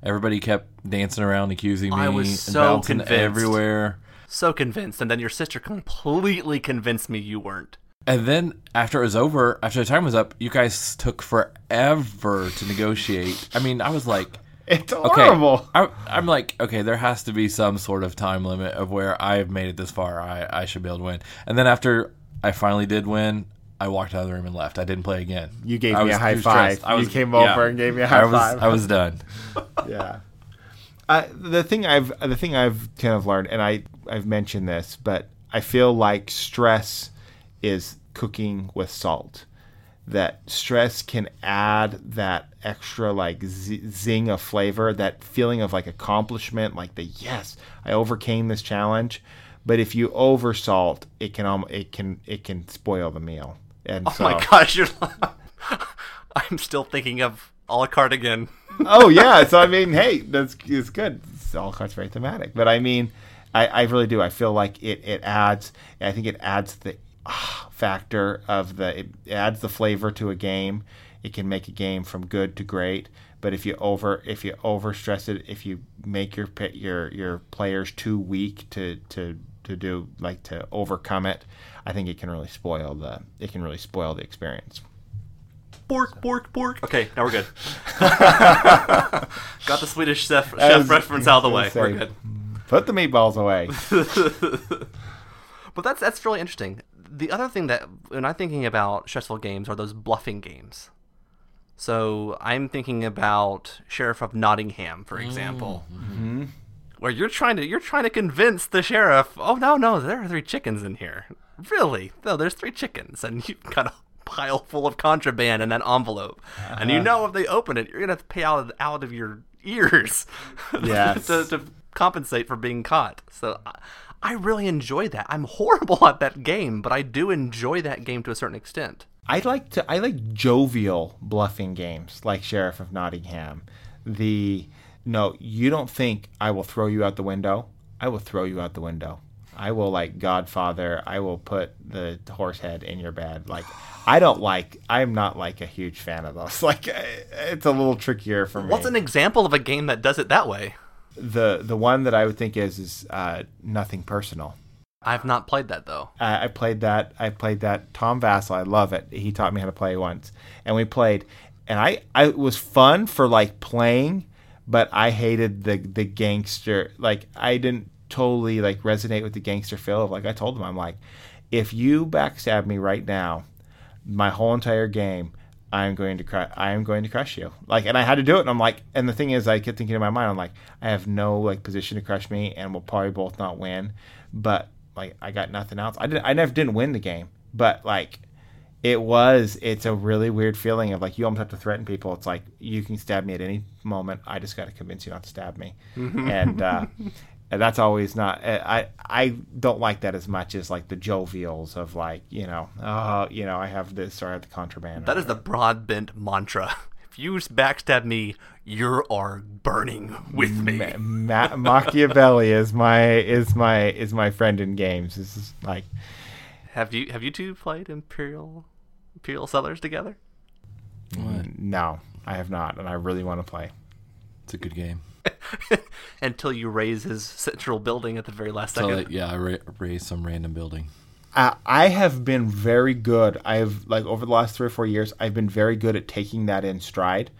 everybody kept dancing around, accusing me, I was and so bouncing convinced. everywhere. So convinced, and then your sister completely convinced me you weren't. And then after it was over, after the time was up, you guys took forever to negotiate. I mean, I was like, It's okay, horrible. I, I'm like, okay, there has to be some sort of time limit of where I've made it this far. I, I should be able to win. And then after I finally did win, I walked out of the room and left. I didn't play again. You gave I me a high five. stressed. I You was, came over and gave me a high I was, five. I was done. yeah. Uh, the thing I've the thing I've kind of learned, and I I've mentioned this, but I feel like stress is cooking with salt. That stress can add that extra like z- zing of flavor, that feeling of like accomplishment, like the yes, I overcame this challenge. But if you oversalt, it can um, it can it can spoil the meal. And Oh so, my gosh, you're. I'm still thinking of a la carte again. oh yeah. So I mean, hey, that's it's good. It's all cards very thematic, but I mean, I, I really do. I feel like it it adds. I think it adds the factor of the it adds the flavor to a game. It can make a game from good to great. But if you over if you over stress it, if you make your pi- your your players too weak to to to do like to overcome it, I think it can really spoil the it can really spoil the experience. Bork, bork, bork. Okay, now we're good. Got the Swedish chef, chef reference out of the way. say, We're good. Put the meatballs away. But that's that's really interesting. The other thing that when I'm thinking about stressful games are those bluffing games. So I'm thinking about Sheriff of Nottingham, for mm. example, mm-hmm. where you're trying to you're trying to convince the sheriff. Oh no no, there are three chickens in here. Really? No, there's three chickens, and you've got a pile full of contraband in that envelope, and you uh-huh. know if they open it, you're gonna have to pay out of, out of your ears Yes. to, to compensate for being caught. So I, I really enjoy that. I'm horrible at that game, but I do enjoy that game to a certain extent. I like to I like jovial bluffing games like Sheriff of Nottingham. The no, you don't think I will throw you out the window. I will throw you out the window. I will like Godfather. I will put the horse head in your bed. Like I don't like. I'm not like a huge fan of those. Like it's a little trickier for me. What's an example of a game that does it that way? The the one that I would think is is uh, nothing personal. I've not played that though. I, I played that. I played that. Tom Vasel. I love it. He taught me how to play once, and we played. And I, I it was fun for like playing, but I hated the the gangster. Like I didn't totally like resonate with the gangster feel of like I told him I'm like, if you backstab me right now, my whole entire game. I'm going to crush. I am going to crush you. Like, and I had to do it. And I'm like, and the thing is, I kept thinking in my mind, I'm like, I have no like position to crush me, and we'll probably both not win. But like, I got nothing else. I did. I never didn't win the game, but like, it was. It's a really weird feeling of like you almost have to threaten people. It's like you can stab me at any moment. I just got to convince you not to stab me, and. uh and that's always not eh, I I don't like that as much as like the jovials of like you know oh you know I have this or I have the contraband. That is the broad bent mantra. If you backstab me, you are burning with me. Ma- Ma- Machiavelli is my is my is my friend in games. This is like Have you have you two played Imperial Imperial Settlers together? no, I have not, and I really want to play. It's a good game. Until you raise his central building at the very last So second. like, yeah, I ra- raised some random building. Uh, I have been very good. I've like over the last three or four years, I've been very good at taking that in stride.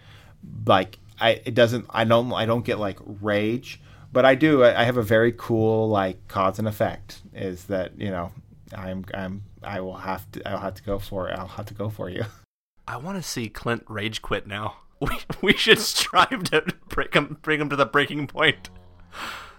Like I, it doesn't. I don't. I don't get like rage, but I do. I, I have a very cool like cause and effect. Is that you know I'm I'm I will have to I'll have to go for It. I'll have to go for you. I want to see Clint rage quit now. We, we should strive to break him, bring him to the breaking point.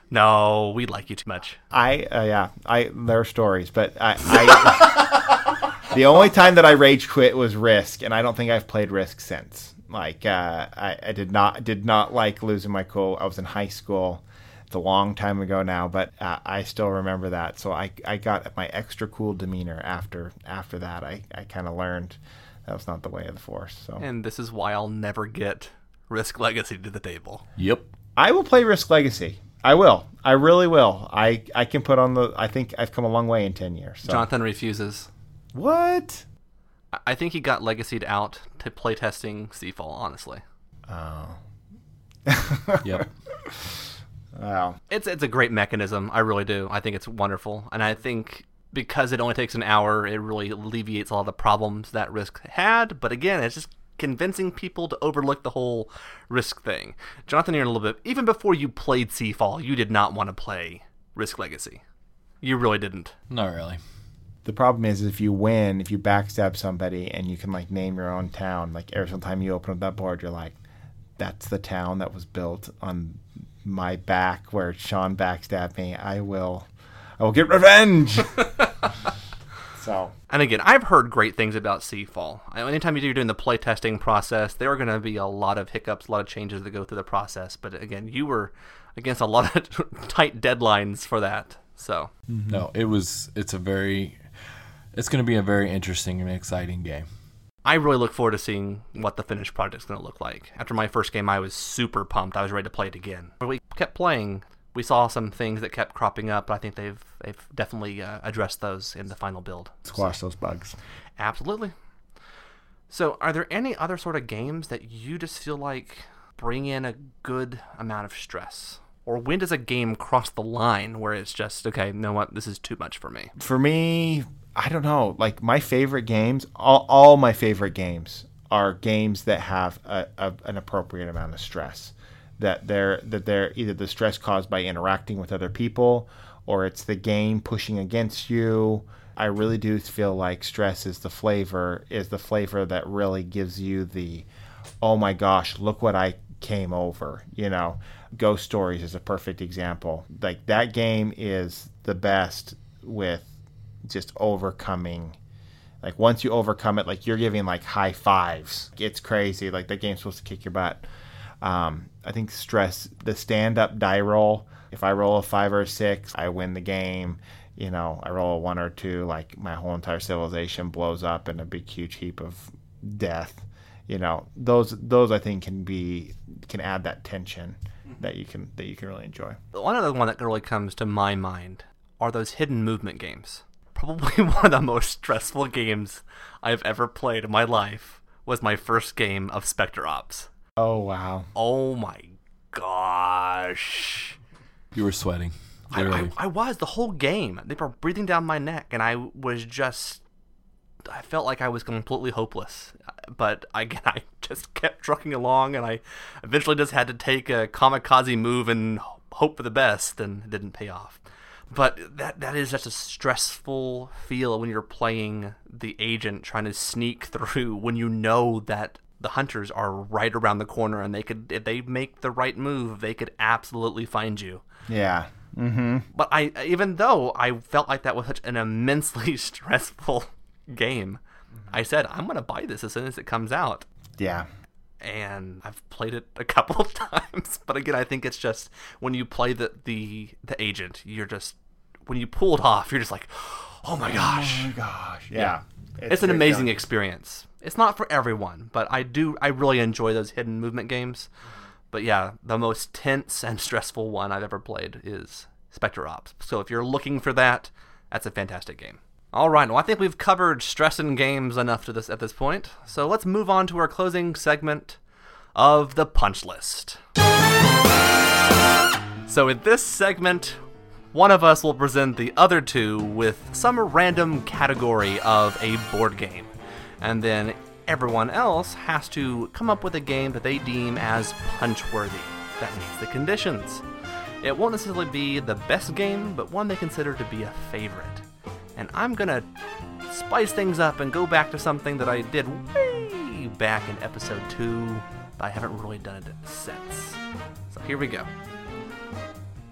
No, we like you too much. I uh, yeah I there are stories, but I. I the only time that I rage quit was Risk, and I don't think I've played Risk since. Like uh, I, I did not did not like losing my cool. I was in high school. It's a long time ago now, but uh, I still remember that. So I, I got my extra cool demeanor after after that. I, I kind of learned that was not the way of the force. So And this is why I'll never get Risk Legacy to the table. Yep. I will play Risk Legacy. I will. I really will. I I can put on the. I think I've come a long way in ten years. So. Jonathan refuses. What? I- I think he got Legacied out to playtesting Seafall, honestly. Oh. Yep. Wow. It's it's a great mechanism. I really do. I think it's wonderful, and I think because it only takes an hour, it really alleviates all the problems that Risk had. But again, it's just convincing people to overlook the whole Risk thing. Jonathan, you're a little bit. Even before you played Seafall, you did not want to play Risk Legacy. You really didn't. Not really. The problem is if you win, if you backstab somebody and you can like name your own town, like every single time you open up that board, you're like, that's the town that was built on my back where Sean backstabbed me. I will, I will get revenge. so And again, I've heard great things about Seafall. Anytime you're doing the playtesting process, there are going to be a lot of hiccups, a lot of changes that go through the process. But again, you were against a lot of tight deadlines for that. So mm-hmm. No, it was. It's a very. It's going to be a very interesting and exciting game. I really look forward to seeing what the finished project is going to look like. After my first game, I was super pumped. I was ready to play it again. But we kept playing. We saw some things that kept cropping up, but I think they've they've definitely uh, addressed those in the final build. squash those bugs. Absolutely. So, are there any other sort of games that you just feel like bring in a good amount of stress? Or when does a game cross the line where it's just, okay, you know what, this is too much for me? For me, I don't know. Like my favorite games, all, all my favorite games are games that have a, a, an appropriate amount of stress. That they're that they're either the stress caused by interacting with other people, or it's the game pushing against you. I really do feel like stress is the flavor is the flavor that really gives you the, oh my gosh, look what I came over. You know, Ghost Stories is a perfect example. Like that game is the best with just overcoming like once you overcome it like you're giving like high fives it's crazy like that game's supposed to kick your butt um, i think stress the stand-up die roll if i roll a five or a six i win the game you know i roll a one or two like my whole entire civilization blows up in a big huge heap of death you know those those i think can be can add that tension that you can that you can really enjoy One other one that really comes to my mind are those hidden movement games. Probably one of the most stressful games I've ever played in my life was my first game of Specter Ops. Oh wow Oh my gosh. You were sweating. I, I, Literally. I was the whole game. They were breathing down my neck, and I was just. I felt like I was completely hopeless. But again, I just kept trucking along, and I eventually just had to take a kamikaze move and hope for the best, and it didn't pay off. But that that is such a stressful feel when you're playing the agent trying to sneak through when you know that the hunters are right around the corner and they could if they make the right move, they could absolutely find you. yeah mm-hmm But I, even though I felt like that was such an immensely stressful game, I said I'm gonna buy this as soon as it comes out, yeah and I've played it a couple of times. But again, I think it's just when you play the the the agent, you're just when you pull it off, you're just like, oh my gosh, Oh my gosh. Yeah. it's, an amazing experience. It's not for everyone, but I do I really enjoy those hidden movement games. But yeah, the most tense and stressful one I've ever played is Specter Ops. So if you're looking for that, that's a fantastic game. All right, well I think we've covered stress in games enough to this at this point. So let's move on to our closing segment of the punch list. So in this segment, one of us will present the other two with some random category of a board game. And then everyone else has to come up with a game that they deem as punch-worthy, that meets the conditions. It won't necessarily be the best game, but one they consider to be a favorite. And I'm gonna spice things up and go back to something that I did way back in episode 2, but I haven't really done it since. So here we go.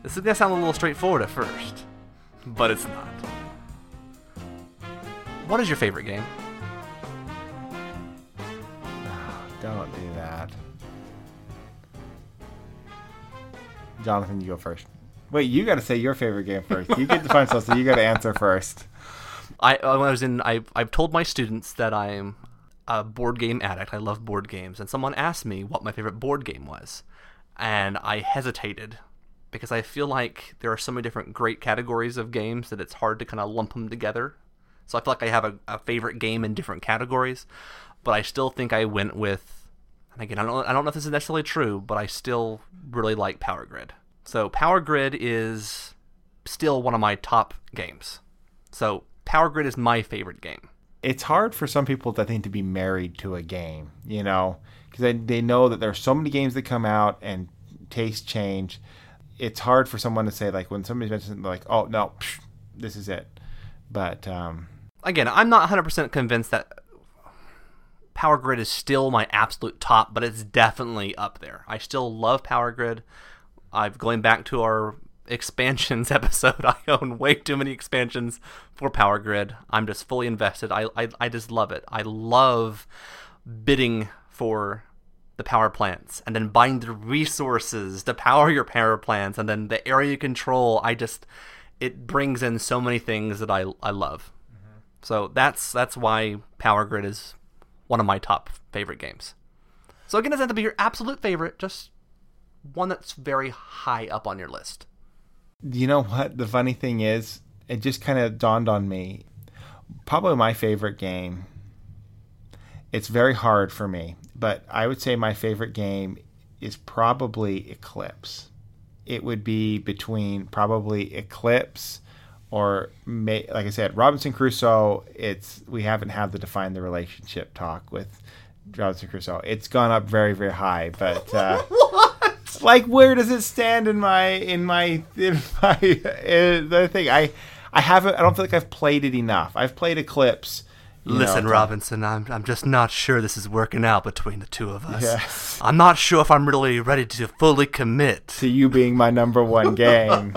This is gonna sound a little straightforward at first, but it's not. What is your favorite game? Don't do that. Jonathan, you go first. Wait, you got to say your favorite game first. You get to find something, so you got to answer first. I uh, when I was in I I've told my students that I'm a board game addict. I love board games, and someone asked me what my favorite board game was, and I hesitated because I feel like there are so many different great categories of games that it's hard to kind of lump them together. So I feel like I have a, a favorite game in different categories, but I still think I went with. And again, I don't I don't know if this is necessarily true, but I still really like Power Grid. So Power Grid is still one of my top games. So Power Grid is my favorite game. It's hard for some people, I think, to be married to a game, you know, because they, they know that there are so many games that come out and tastes change. It's hard for someone to say, like, when somebody mentions like, oh, no, psh, this is it. But, um, Again, I'm not 100% convinced that Power Grid is still my absolute top, but it's definitely up there. I still love Power Grid. I've going back to our expansions episode. I own way too many expansions for Power Grid. I'm just fully invested. I, I, I just love it. I love bidding for the power plants and then buying the resources to power your power plants and then the area control. I just it brings in so many things that I I love. Mm-hmm. So that's that's why Power Grid is one of my top favorite games. So again, it doesn't have to be your absolute favorite, just one that's very high up on your list. you know what? The funny thing is, it just kind of dawned on me. Probably my favorite game. It's very hard for me, but I would say my favorite game is probably Eclipse. It would be between probably Eclipse or may, like I said, Robinson Crusoe. It's we haven't had the define the relationship talk with Robinson Crusoe. It's gone up very very high, but uh, like where does it stand in my in my in my the thing? I I haven't. I don't feel like I've played it enough. I've played Eclipse. Listen, know, Robinson, I'm I'm just not sure this is working out between the two of us. Yes. I'm not sure if I'm really ready to fully commit. to you being my number one game.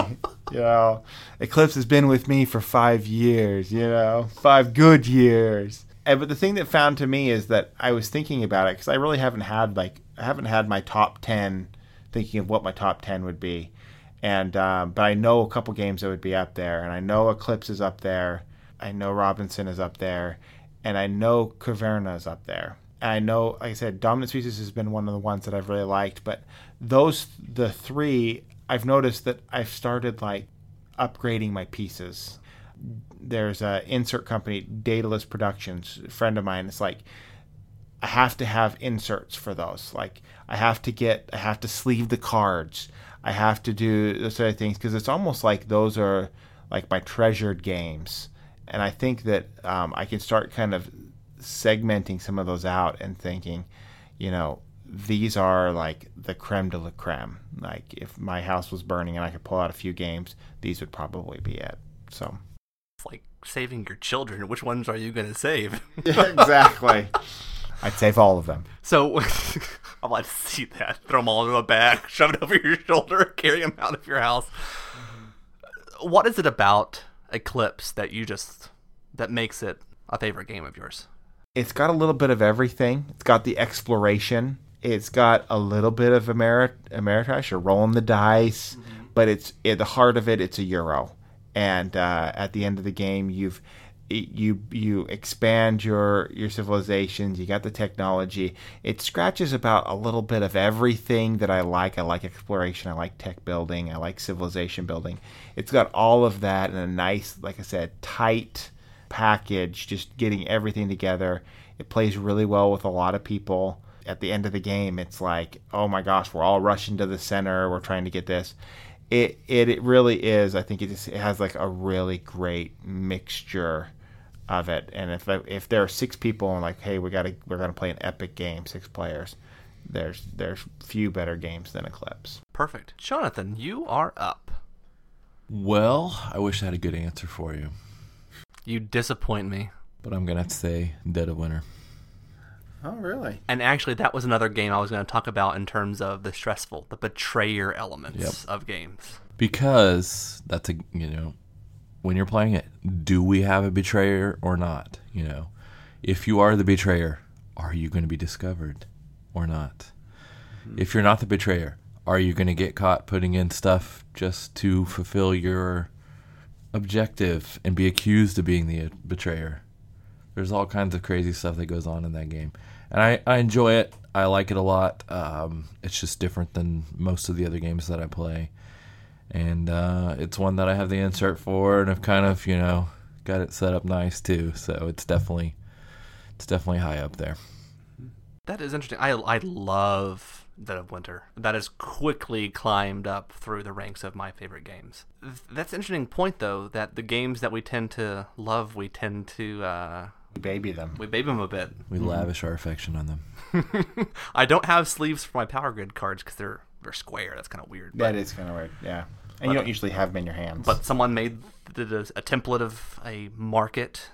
You know, Eclipse has been with me for five years. You know, five good years. And, but the thing that found to me is that I was thinking about it because I really haven't had like I haven't had my top ten, thinking of what my top ten would be, and um, but I know a couple games that would be up there, and I know Eclipse is up there, I know Robinson is up there, and I know Caverna is up there. And I know, like I said, Dominant Species has been one of the ones that I've really liked, but those the three I've noticed that I've started like upgrading my pieces. There's a insert company, Daedalus Productions, a friend of mine. It's like I have to have inserts for those. Like I have to get, I have to sleeve the cards. I have to do those sort of things because it's almost like those are like my treasured games. And I think that um, I can start kind of segmenting some of those out and thinking, you know, these are like the creme de la creme. Like if my house was burning and I could pull out a few games, these would probably be it. So It's like saving your children. Which ones are you going to save? exactly. I'd save all of them. So I'd like to see that. Throw them all into a bag, shove it over your shoulder, carry them out of your house. Uh, what is it about Eclipse that you just that makes it a favorite game of yours? It's got a little bit of everything. It's got the exploration. It's got a little bit of Ameri- Ameritrash or rolling the dice, but it's at the heart of it. It's a euro, and uh, at the end of the game, you've you you expand your your civilizations. You got the technology. It scratches about a little bit of everything that I like. I like exploration. I like tech building. I like civilization building. It's got all of that in a nice, like I said, tight package. Just getting everything together. It plays really well with a lot of people. At the end of the game, it's like, oh my gosh, we're all rushing to the center. We're trying to get this. It it, it really is. I think it just it has like a really great mixture of it. And if if there are six people and like, hey, we got to we're gonna play an epic game, six players. There's there's few better games than Eclipse. Perfect. Jonathan, you are up. Well, I wish I had a good answer for you, You disappoint me. but I'm gonna have to say Dead of Winter. Oh really? And actually, that was another game I was going to talk about in terms of the stressful, the betrayer elements Yep. of games. because that's a you know when you're playing it do we have a betrayer or not you know if you are the betrayer are you going to be discovered or not hmm. if you're not the betrayer are you going to get caught putting in stuff just to fulfill your objective and be accused of being the betrayer There's all kinds of crazy stuff that goes on in that game, and I, I enjoy it. I like it a lot. Um, it's just different than most of the other games that I play, and uh, it's one that I have the insert for, and I've kind of you know got it set up nice too. So it's definitely it's definitely high up there. That is interesting. I I love Dead of Winter. That has quickly climbed up through the ranks of my favorite games. That's an interesting point, though, that the games that we tend to love, we tend to uh, We baby them. we baby them a bit. We mm-hmm. lavish our affection on them. I don't have sleeves for my Power Grid cards because they're they're square. That's kind of weird. But, That is kind of weird. Yeah. And you don't usually have them in your hands. but someone made did a, a template of a market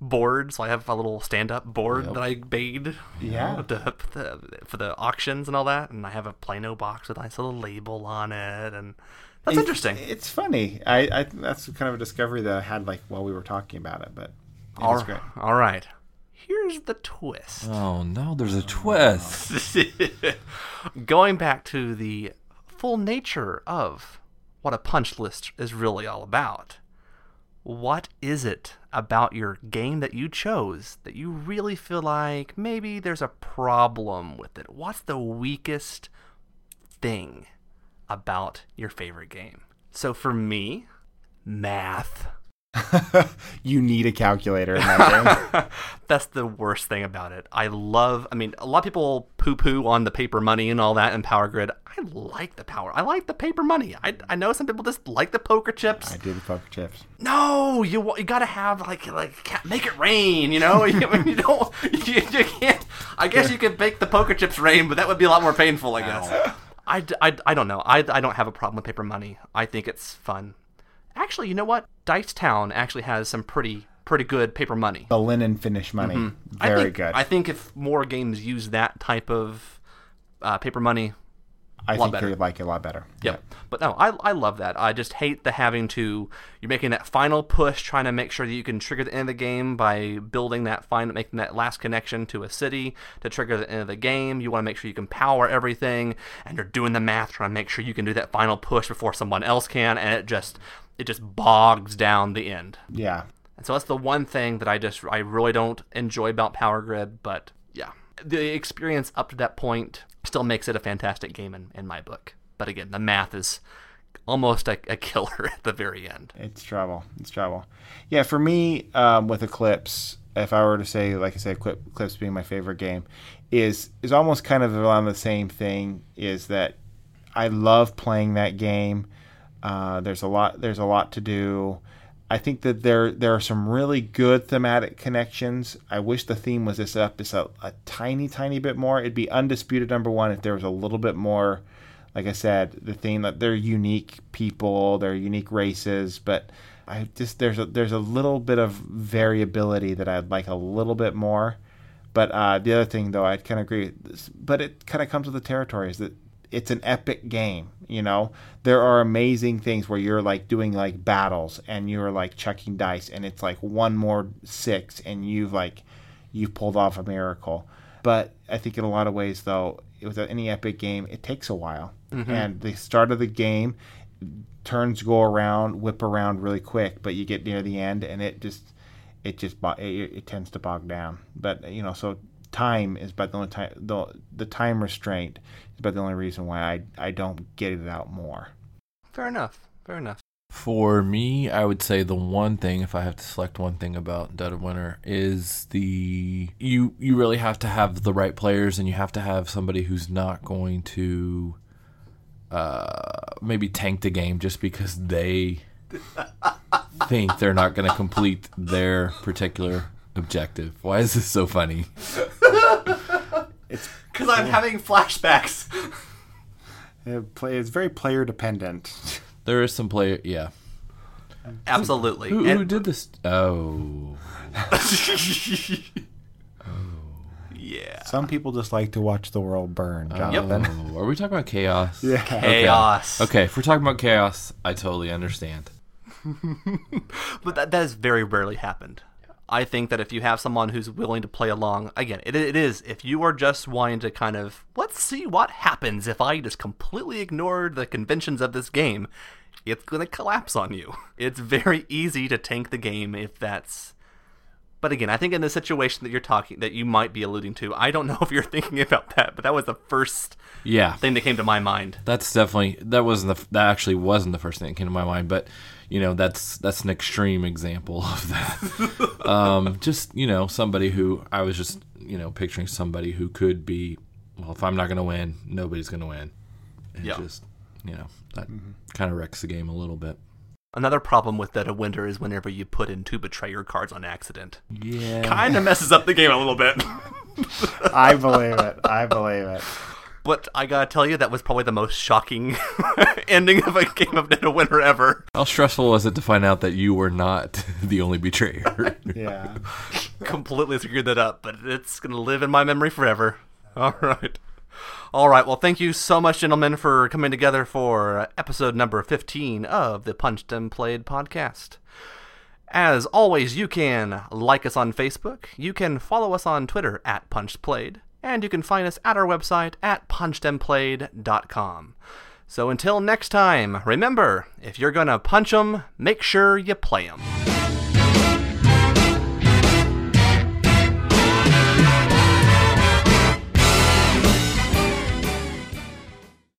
board, so I have a little stand-up board Yep. that I made. you Yeah. know, to, the, for the auctions and all that, and I have a Plano box with a nice little label on it, and that's It's- interesting. It's funny. I, I that's kind of a discovery that I had like while we were talking about it, but it All, was great. all right. Here's the twist. Oh no, there's a twist. Going back to the full nature of what a punch list is really all about. What is it about your game that you chose that you really feel like maybe there's a problem with it? What's the weakest thing about your favorite game? So for me, math. you need a calculator in that game. That's the worst thing about it. I love, I mean, a lot of people poo poo on the paper money and all that in Power Grid. I like the power. I like the paper money. I, I know some people just like the poker chips. I do the poker chips. No, you you gotta have like like make it rain. You know, you, you don't you, you can't. I guess you could make the poker chips rain, but that would be a lot more painful. I guess. I. I. I don't know. I, I don't have a problem with paper money. I think it's fun. Actually, you know what? Dice Town actually has some pretty pretty good paper money. The linen finish money. Mm-hmm. I Very think, good. I think if more games use that type of uh, paper money, I think better. they like it a lot better. Yep. But no, I, I love that. I just hate the having to you're making that final push, trying to make sure that you can trigger the end of the game by building that final, making that last connection to a city to trigger the end of the game. You want to make sure you can power everything, and you're doing the math trying to make sure you can do that final push before someone else can, and it just it just bogs down the end. Yeah. And so that's the one thing that I just I really don't enjoy about Power Grid, but yeah. The experience up to that point still makes it a fantastic game in, in my book. But again, the math is almost a, a killer at the very end. It's trouble. It's trouble. Yeah, for me, um, with Eclipse, if I were to say, like I said, Eclip- Eclipse being my favorite game, is is almost kind of around the same thing. Is that I love playing that game. Uh, there's a lot. There's a lot to do. I think that there there are some really good thematic connections. I wish the theme was just up just a, a tiny, tiny bit more. It'd be undisputed number one if there was a little bit more. Like I said, the theme that they're unique people, they're unique races, but I just there's a there's a little bit of variability that I'd like a little bit more. But uh, the other thing, though, I'd kind of agree. This, but it kind of comes with the territory is that it's an epic game. You know, there are amazing things where you're like doing like battles and you're like chucking dice, and it's like one more six, and you've like you've pulled off a miracle. But I think in a lot of ways, though, with any epic game, it takes a while. Mm-hmm. And the start of the game, turns go around, whip around really quick, but you get near the end, and it just it just it, it tends to bog down. But you know, so time is about the only time the the time restraint is about the only reason why I I don't get it out more. Fair enough. Fair enough. For me, I would say the one thing, if I have to select one thing about Dead of Winter, is the you you really have to have the right players, and you have to have somebody who's not going to uh, maybe tank the game just because they think they're not going to complete their particular objective. Why is this so funny? It's Because I'm having flashbacks. it play it's very player dependent. There is some player, yeah. Absolutely. Who, And- who did this? Oh, yeah. Some people just like to watch the world burn. Oh. Jonathan. oh. Are we talking about chaos? Yeah. Chaos. Okay, if we're talking about chaos, I totally understand. But that, that has very rarely happened. I think that if you have someone who's willing to play along, again, it, it is. If you are just wanting to kind of, let's see what happens if I just completely ignore the conventions of this game, it's going to collapse on you. It's very easy to tank the game if that's But again, I think in the situation that you're talking, that you might be alluding to, I don't know if you're thinking about that, but that was the first Yeah, thing that came to my mind. that's definitely that wasn't the that actually wasn't the first thing that came to my mind, but you know that's that's an extreme example of that. um, just you know somebody who I was just you know picturing somebody who could be well if I'm not going to win, nobody's going to win. And Yeah. just you know that kind of wrecks the game a little bit. Another problem with Dead of Winter is whenever you put in two betrayer cards on accident. Yeah, Kind of messes up the game a little bit. I believe it. I believe it. But I gotta tell you, that was probably the most shocking ending of a game of Dead winner ever. How stressful was it to find out that you were not the only betrayer? Yeah. completely screwed that up, but it's going to live in my memory forever. All right. All right. Well, thank you so much, gentlemen, for coming together for episode number 15 of the Punched and Played podcast. As always, you can like us on Facebook, you can follow us on Twitter at Punched Played, and you can find us at our website at punchedandplayed.com. So until next time, remember, if you're going to punch 'em, make sure you play 'em.